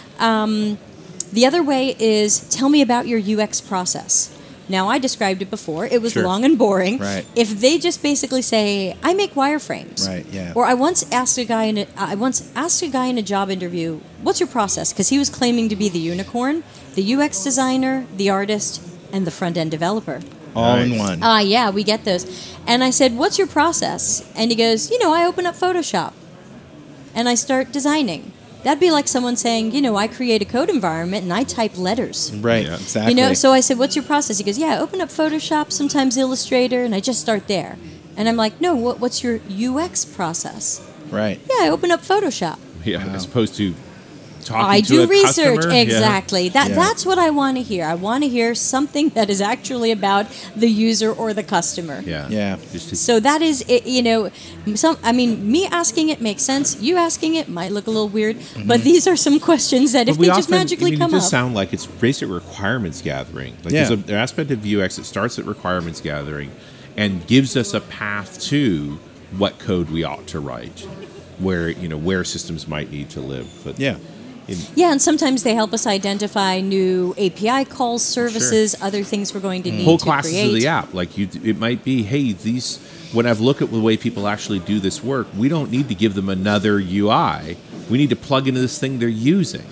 The other way is tell me about your UX process. Now, I described it before. It was Sure. long and boring. Right. If they just basically say, "I make wireframes," Right, yeah. Or I once asked a guy in a, I once asked a guy in a job interview, "What's your process?" Because he was claiming to be the unicorn, the UX designer, the artist, and the front end developer. All in one. Ah, yeah, we get those. And I said, "What's your process?" And he goes, "You know, I open up Photoshop and I start designing." That'd be like someone saying, "You know, I create a code environment and I type letters." right. Yeah. Exactly. You know, so I said, "What's your process?" He goes, "Yeah, I open up Photoshop, sometimes Illustrator, and I just start there." And I'm like, "No, what, what's your UX process?" right. Yeah, I open up Photoshop. Yeah, as opposed to talking I to do a research customer. Yeah. exactly. That Yeah. that's what I want to hear. I want to hear something that is actually about the user or the customer. Yeah, Yeah. So that is, it, you know, some. I mean, me asking it makes sense. You asking it might look a little weird, but these are some questions that if Mm-hmm. They we just magically I mean, come it does up, sound like it's basic requirements gathering. Like Yeah. there's a, an aspect of UX that starts at requirements gathering and gives us a path to what code we ought to write, where you know where systems might need to live. But Yeah. Yeah, and sometimes they help us identify new API calls, services, other things we're going to mm-hmm. need whole to classes create. of the app. Like you, it might be, hey, these. When I've looked at the way people actually do this work, we don't need to give them another UI. We need to plug into this thing they're using.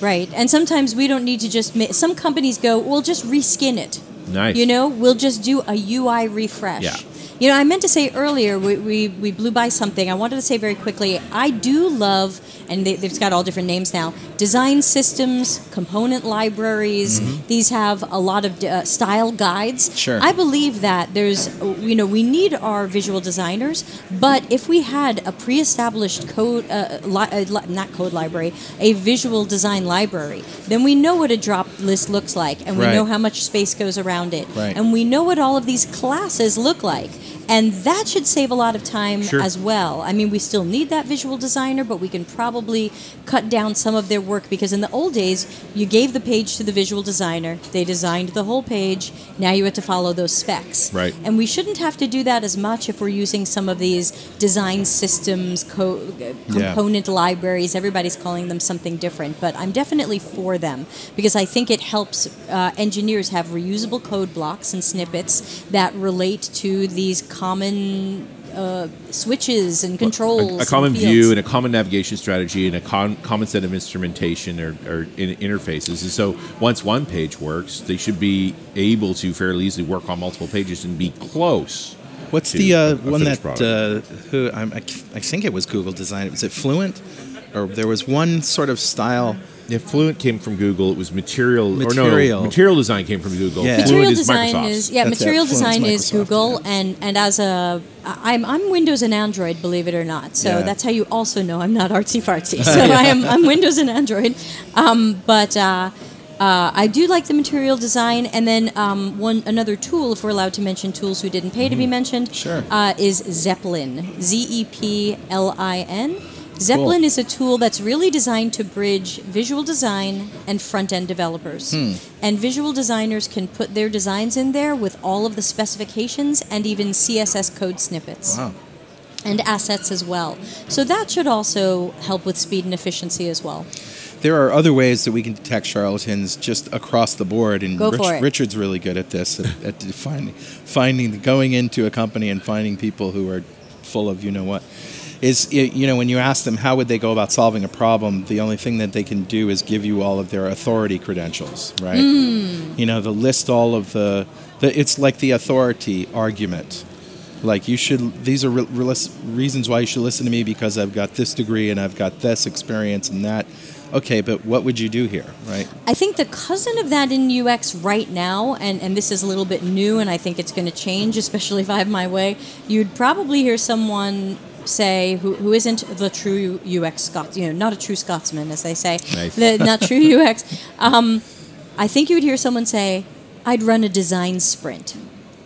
Right, and sometimes we don't need to just. Ma- some companies go, "We'll just reskin it." Nice. You know, we'll just do a UI refresh. Yeah. You know, I meant to say earlier, we, we, we blew by something. I wanted to say very quickly, I do love, and they, they've got all different names now, design systems, component libraries. These have a lot of uh, style guides. Sure. I believe that there's, you know, we need our visual designers, but if we had a pre-established code, uh, li- uh, li- not code library, a visual design library, then we know what a drop list looks like, and we Right. know how much space goes around it, Right. and we know what all of these classes look like. And that should save a lot of time Sure. as well. I mean, we still need that visual designer, but we can probably cut down some of their work because in the old days, you gave the page to the visual designer, they designed the whole page, now you have to follow those specs. Right. And we shouldn't have to do that as much if we're using some of these design systems, co- uh, component libraries. Everybody's calling them something different, but I'm definitely for them because I think it helps uh, engineers have reusable code blocks and snippets that relate to these common uh, switches and controls. a, a common fields. view and a common navigation strategy and a con- common set of instrumentation or, or in- interfaces. And so once one page works, they should be able to fairly easily work on multiple pages and be close. What's to the uh, a one that uh, who I'm, I, I think it was Google Design? Was it Fluent, or there was one sort of style If Fluent came from Google, it was material, or no, material design came from Google. Yeah. Fluent Material is design Microsoft's. is yeah. That's material Fluent's design is Google, yeah. and and as a I'm I'm Windows and Android, believe it or not. So Yeah. that's how you also know I'm not artsy fartsy. *laughs* So I am I'm Windows and Android, um, but. Uh, uh, I do like the material design, and then um, one another tool, if we're allowed to mention tools who didn't pay to be mentioned, Sure. uh, is Zeplin. Z E P L I N. Zeplin Cool. is a tool that's really designed to bridge visual design and front end developers. Hmm. And visual designers can put their designs in there with all of the specifications and even CSS code snippets. Wow. And assets as well. So that should also help with speed and efficiency as well. There are other ways that we can detect charlatans just across the board, and it. Richard's really good at this, at, at finding, finding, going into a company and finding people who are full of you know what. Is you know when you ask them how would they go about solving a problem, the only thing that they can do is give you all of their authority credentials, right? Hmm. You know, the list all of the, the it's like the authority argument. Like you should. These are re- re- reasons why you should listen to me because I've got this degree and I've got this experience and that. Okay, but what would you do here, right? I think the cousin of that in UX right now, and, and this is a little bit new, and I think it's going to change, especially if I have my way, you'd probably hear someone say who, who isn't the true UX Scot, you know, not a true Scotsman, as they say, Nice. the, *laughs* not true UX. Um, I think you would hear someone say, I'd run a design sprint.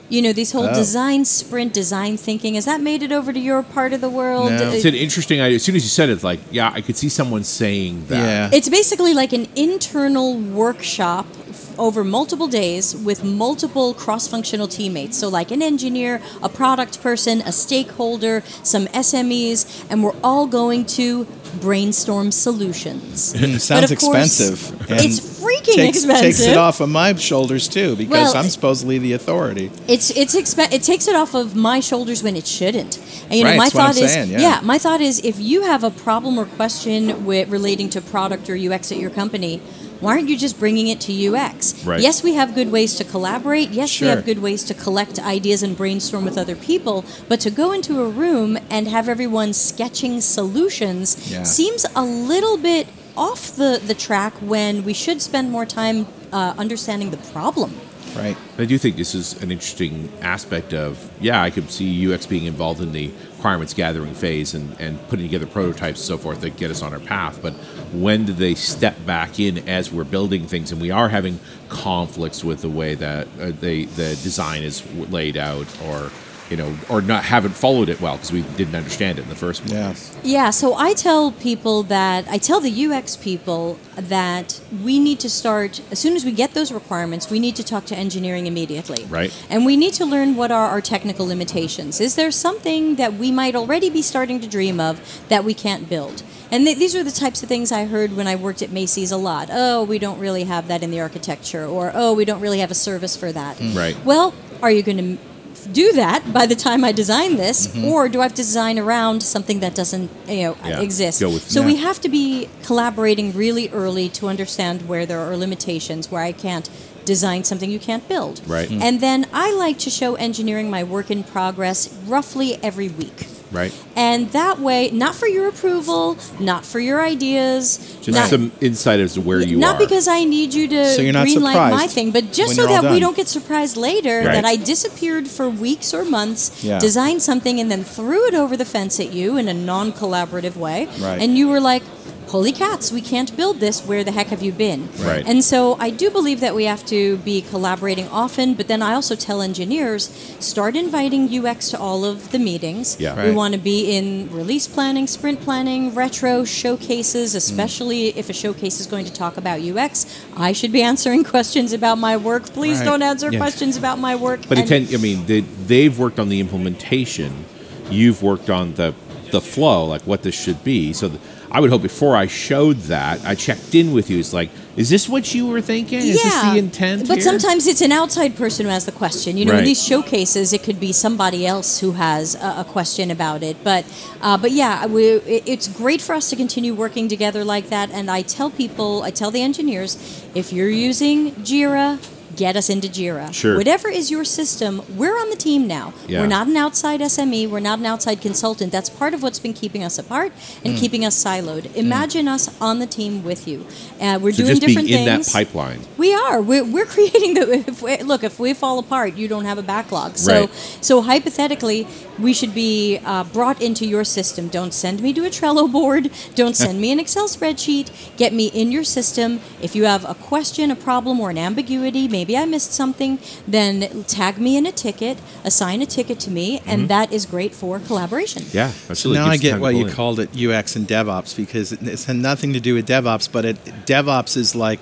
You know, these whole Oh. design sprint, design thinking, has that made it over to your part of the world? No. It's an interesting idea. As soon as you said it, it's like, yeah, I could see someone saying that. Yeah. It's basically like an internal workshop f- over multiple days with multiple cross functional teammates. So, like an engineer, a product person, a stakeholder, some SMEs, and we're all going to brainstorm solutions. *laughs* Sounds expensive. it's freaking takes, expensive. Takes it off of my shoulders too because Well, I'm supposedly the authority. It's it's expe- it takes it off of my shoulders when it shouldn't. And you know, Right, my that's what I'm thought is saying, yeah. my thought is if you have a problem or question with relating to product or UX at your company, why aren't you just bringing it to UX? Right. Yes, we have good ways to collaborate. Yes, we have good ways to collect ideas and brainstorm with other people. But to go into a room and have everyone sketching solutions Yeah. seems a little bit off the, the track when we should spend more time uh, understanding the problem. Right. I do think this is an interesting aspect of, yeah, I could see UX being involved in the requirements gathering phase and, and putting together prototypes and so forth that get us on our path. But when do they step back in as we're building things and we are having conflicts with the way that uh, they, the design is laid out or, you know, or not haven't followed it well because we didn't understand it in the first place? Yeah. Yeah, so I tell people that I tell the UX people that we need to start as soon as we get those requirements, we need to talk to engineering immediately. Right. And we need to learn what are our technical limitations. Is there something that we might already be starting to dream of that we can't build? And th- these are the types of things I heard when I worked at Macy's a lot. Oh, we don't really have that in the architecture, or oh, we don't really have a service for that. Mm. Right. Well, are you going to do that by the time I design this, Mm-hmm. or do I have to design around something that doesn't you know Yeah, exist? so we have to be collaborating really early to understand where there are limitations, where I can't design something you can't build. Right. Mm. And then I like to show engineering my work in progress roughly every week. Right? And that way, not for your approval, not for your ideas, Just not, some insight as to where you not are. Not because I need you to So you're not greenlight my thing, but just so you're that we don't get surprised later Right. that I disappeared for weeks or months, Yeah. designed something, and then threw it over the fence at you in a non-collaborative way, Right. and you were like. Holy cats, we can't build this. Where the heck have you been? Right. And so I do believe that we have to be collaborating often, but then I also tell engineers start inviting UX to all of the meetings. Yeah. Right. We want to be in release planning, sprint planning, retro showcases, mm-hmm. especially if a showcase is going to talk about UX. I should be *laughs* answering questions about my work. Please Right. don't answer Yeah. questions about my work. But it And- I mean, they, they've worked on the implementation. You've worked on the the flow, like what this should be. So th- I would hope before I showed that, I checked in with you. It's like, is this what you were thinking? Yeah. Is this the intent? But here? sometimes it's an outside person who has the question. You know, in these showcases, it could be somebody else who has a, a question about it. But, uh, but yeah, we, it, it's great for us to continue working together like that. And I tell people, I tell the engineers, if you're using Jira, get us into Jira. Sure. Whatever is your system, we're on the team now. Yeah. We're not an outside SME. We're not an outside consultant. That's part of what's been keeping us apart and Mm. keeping us siloed. Imagine us on the team with you. Uh, we're So doing just being different in that things. pipeline. We are. We're, we're *laughs* creating the. If we, look, if we fall apart, you don't have a backlog. So, Right. so hypothetically, we should be uh, brought into your system. Don't send me to a Trello board. Don't send me an Excel spreadsheet. Get me in your system. If you have a question, a problem, or an ambiguity, maybe I missed something, then tag me in a ticket, assign a ticket to me, and that is great for collaboration. Yeah, So absolutely. now I get why you called it UX and DevOps because it, it's had nothing to do with DevOps, but it, DevOps is like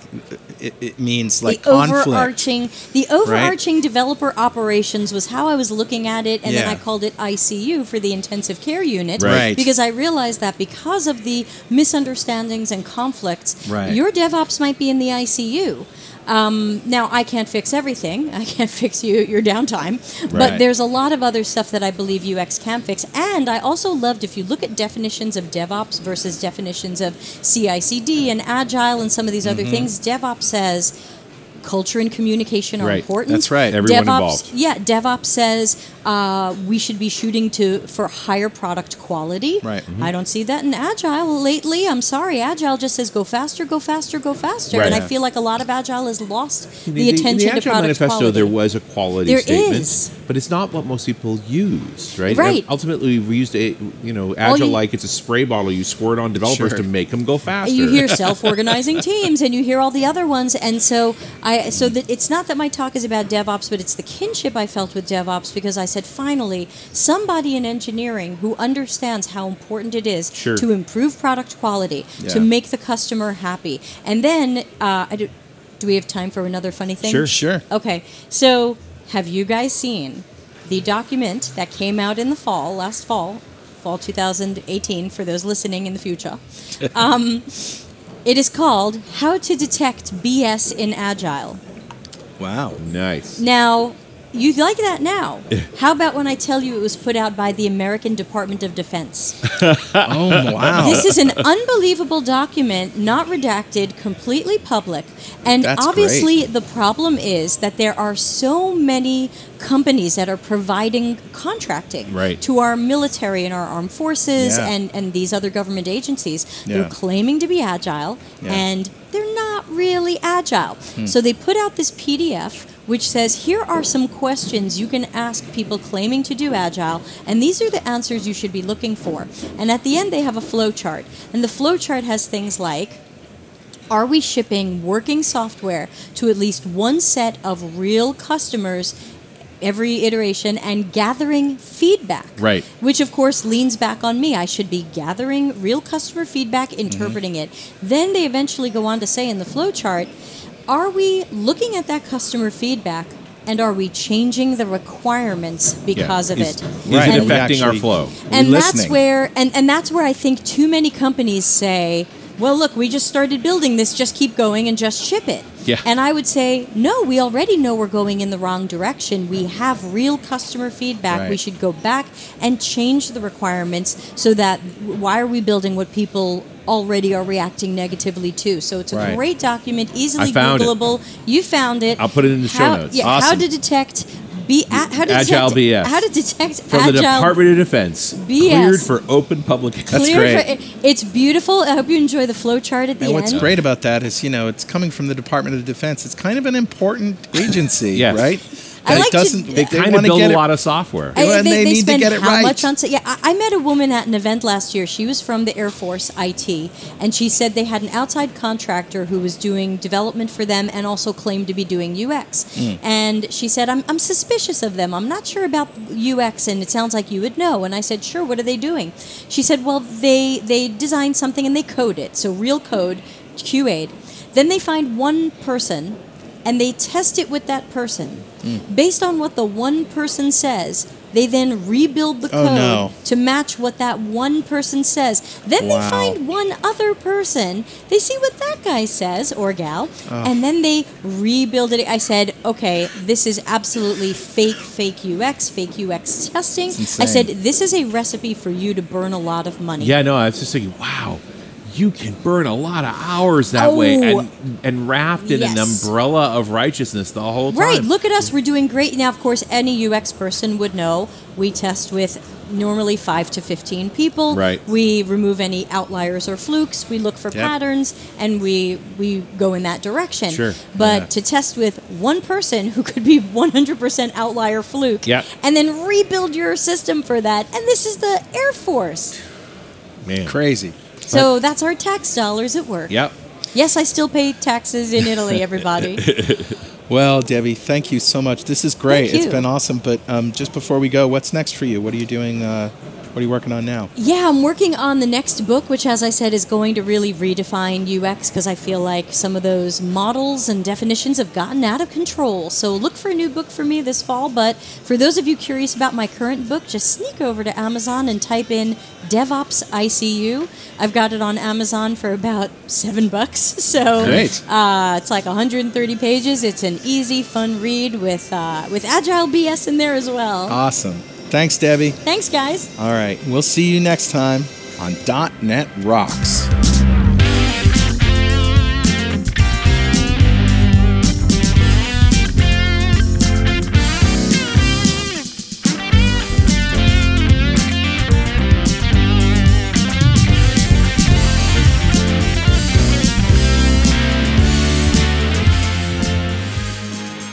it, it means like the conflict. overarching the overarching developer operations was how I was looking at it, and then I called it ICU for the intensive care unit, Right. Because I realized that because of the misunderstandings and conflicts, Right. your DevOps might be in the ICU. Um, now I can't fix everything. I can't *laughs* fix you your downtime, but there's a lot of other stuff that I believe UX can fix. And I also loved if you look at definitions of DevOps versus definitions of CI/CD and Agile and some of these other Mm-hmm. things. DevOps says culture and communication are Right. important. That's right. Everyone DevOps, involved. Yeah, DevOps says uh, we should be shooting to for higher product quality. Right. Mm-hmm. I don't see that in Agile lately. I'm sorry, Agile just says go faster, go faster, go faster, Right. and I feel like a lot of Agile has lost In the, attention in the to Agile product manifesto, quality. there was a quality There statement, is. but it's not what most people use, right? Right. Ultimately, we used a you know you- Agile like it's a spray bottle you squirt on developers Sure. to make them go faster. you hear *laughs* self-organizing teams and you hear all the other ones and so i so that it's not that my talk is about devops but it's the kinship i felt with devops because i said finally somebody in engineering who understands how important it is Sure. to improve product quality to make the customer happy and then uh, I do, do we have time for another funny thing Sure. Sure. Okay, so have you guys seen the document that came out in the fall, last fall, fall 2018, for those listening in the future? *laughs* Um, it is called How to Detect BS in Agile. Wow. nice. Now, you like that now. How about when I tell you it was put out by the American Department of Defense? *laughs* Oh wow. This is an unbelievable document, not redacted, completely public. And That's obviously, the problem is that there are so many companies that are providing contracting Right. to our military and our armed forces Yeah. and, and these other government agencies. Yeah. They're claiming to be agile, Yeah. and they're not really agile. Hmm. So they put out this PDF which says here are some questions you can ask people claiming to do agile and these are the answers you should be looking for and at the end they have a flow chart and the flow chart has things like are we shipping working software to at least one set of real customers every iteration and gathering feedback Right. which of course leans back on me i should be gathering real customer feedback mm-hmm. interpreting it then they eventually go on to say in the flow chart are we looking at that customer feedback and are we changing the requirements because of Is, it is Right. it affecting our flow? and that's where and, and that's where I think too many companies say, well, look, we just started building this, just keep going and just ship it. Yeah. And I would say, no, we already know we're going in the wrong direction. We have real customer feedback. Right. We should go back and change the requirements so that why are we building what people already are reacting negatively to? So it's a Right. great document, easily I found it. You found it. I'll put it in the show How- notes. Yeah, how to detect be a, how to Agile detect, BS. How to detect From agile the Department of Defense, BS. cleared for open public. That's clear great. for- it- it's beautiful. I hope you enjoy the flow chart at the end. And what's great about that is, you know, it's coming from the Department of Defense. It's kind of an important agency, Yes. right? I like to- doesn't. They They kind of wanna build get a it- lot of software. I- Well, they need to spend get it how right. much on? so- Yeah, I, I met a woman at an event last year. She was from the Air Force IT, and she said they had an outside contractor who was doing development for them and also claimed to be doing UX. Hmm. And she said, I'm, "I'm suspicious of them. I'm not sure about UX, and it sounds like you would know." And I said, "Sure. What are they doing?" She said, "Well, they they design something and they code it, so real code, QA'd. Then they find one person." And they test it with that person. Hmm. Based on what the one person says, they then rebuild the Oh, code no. to match what that one person says. Then Wow. they find one other person. They see what that guy says or gal, oh. and then they rebuild it. I said, okay, this is absolutely fake, fake UX, fake UX testing. I said, this is a recipe for you to burn a lot of money. Yeah, no, I was just thinking, wow, you can burn a lot of hours that way Oh. and and wrapped in an umbrella of righteousness the whole time. Right. Look at us. We're doing great. Now, of course, any UX person would know we test with normally 5 to 15 people. Right. We remove any outliers or flukes. We look for Yep. patterns and we we go in that direction. Sure. But Yeah. to test with one person who could be *laughs* 100% outlier fluke Yep. and then rebuild your system for that. And this is the Air Force. Man. Crazy. So that's our tax dollars at work. Yep. Yes, I still pay taxes in Italy, *laughs* everybody. Well, Debbie, thank you so much. This is great. Thank It's you. been awesome. But um, just before we go, what's next for you? What are you doing? Uh, what are you working on now? Yeah, I'm working on the next book, which, as I said, is going to really redefine UX because I feel like some of those models and definitions have gotten out of control. So look for a new book for me this fall. But for those of you curious about my current book, just sneak over to Amazon and type in DevOps ICU. I've got it on Amazon for about seven bucks. *laughs* So Great. Uh, it's like 130 pages. It's an easy, fun read with uh, with agile BS in there as well. Awesome. Thanks, Debbie. Thanks, guys. All right. We'll see you next time on .NET Rocks.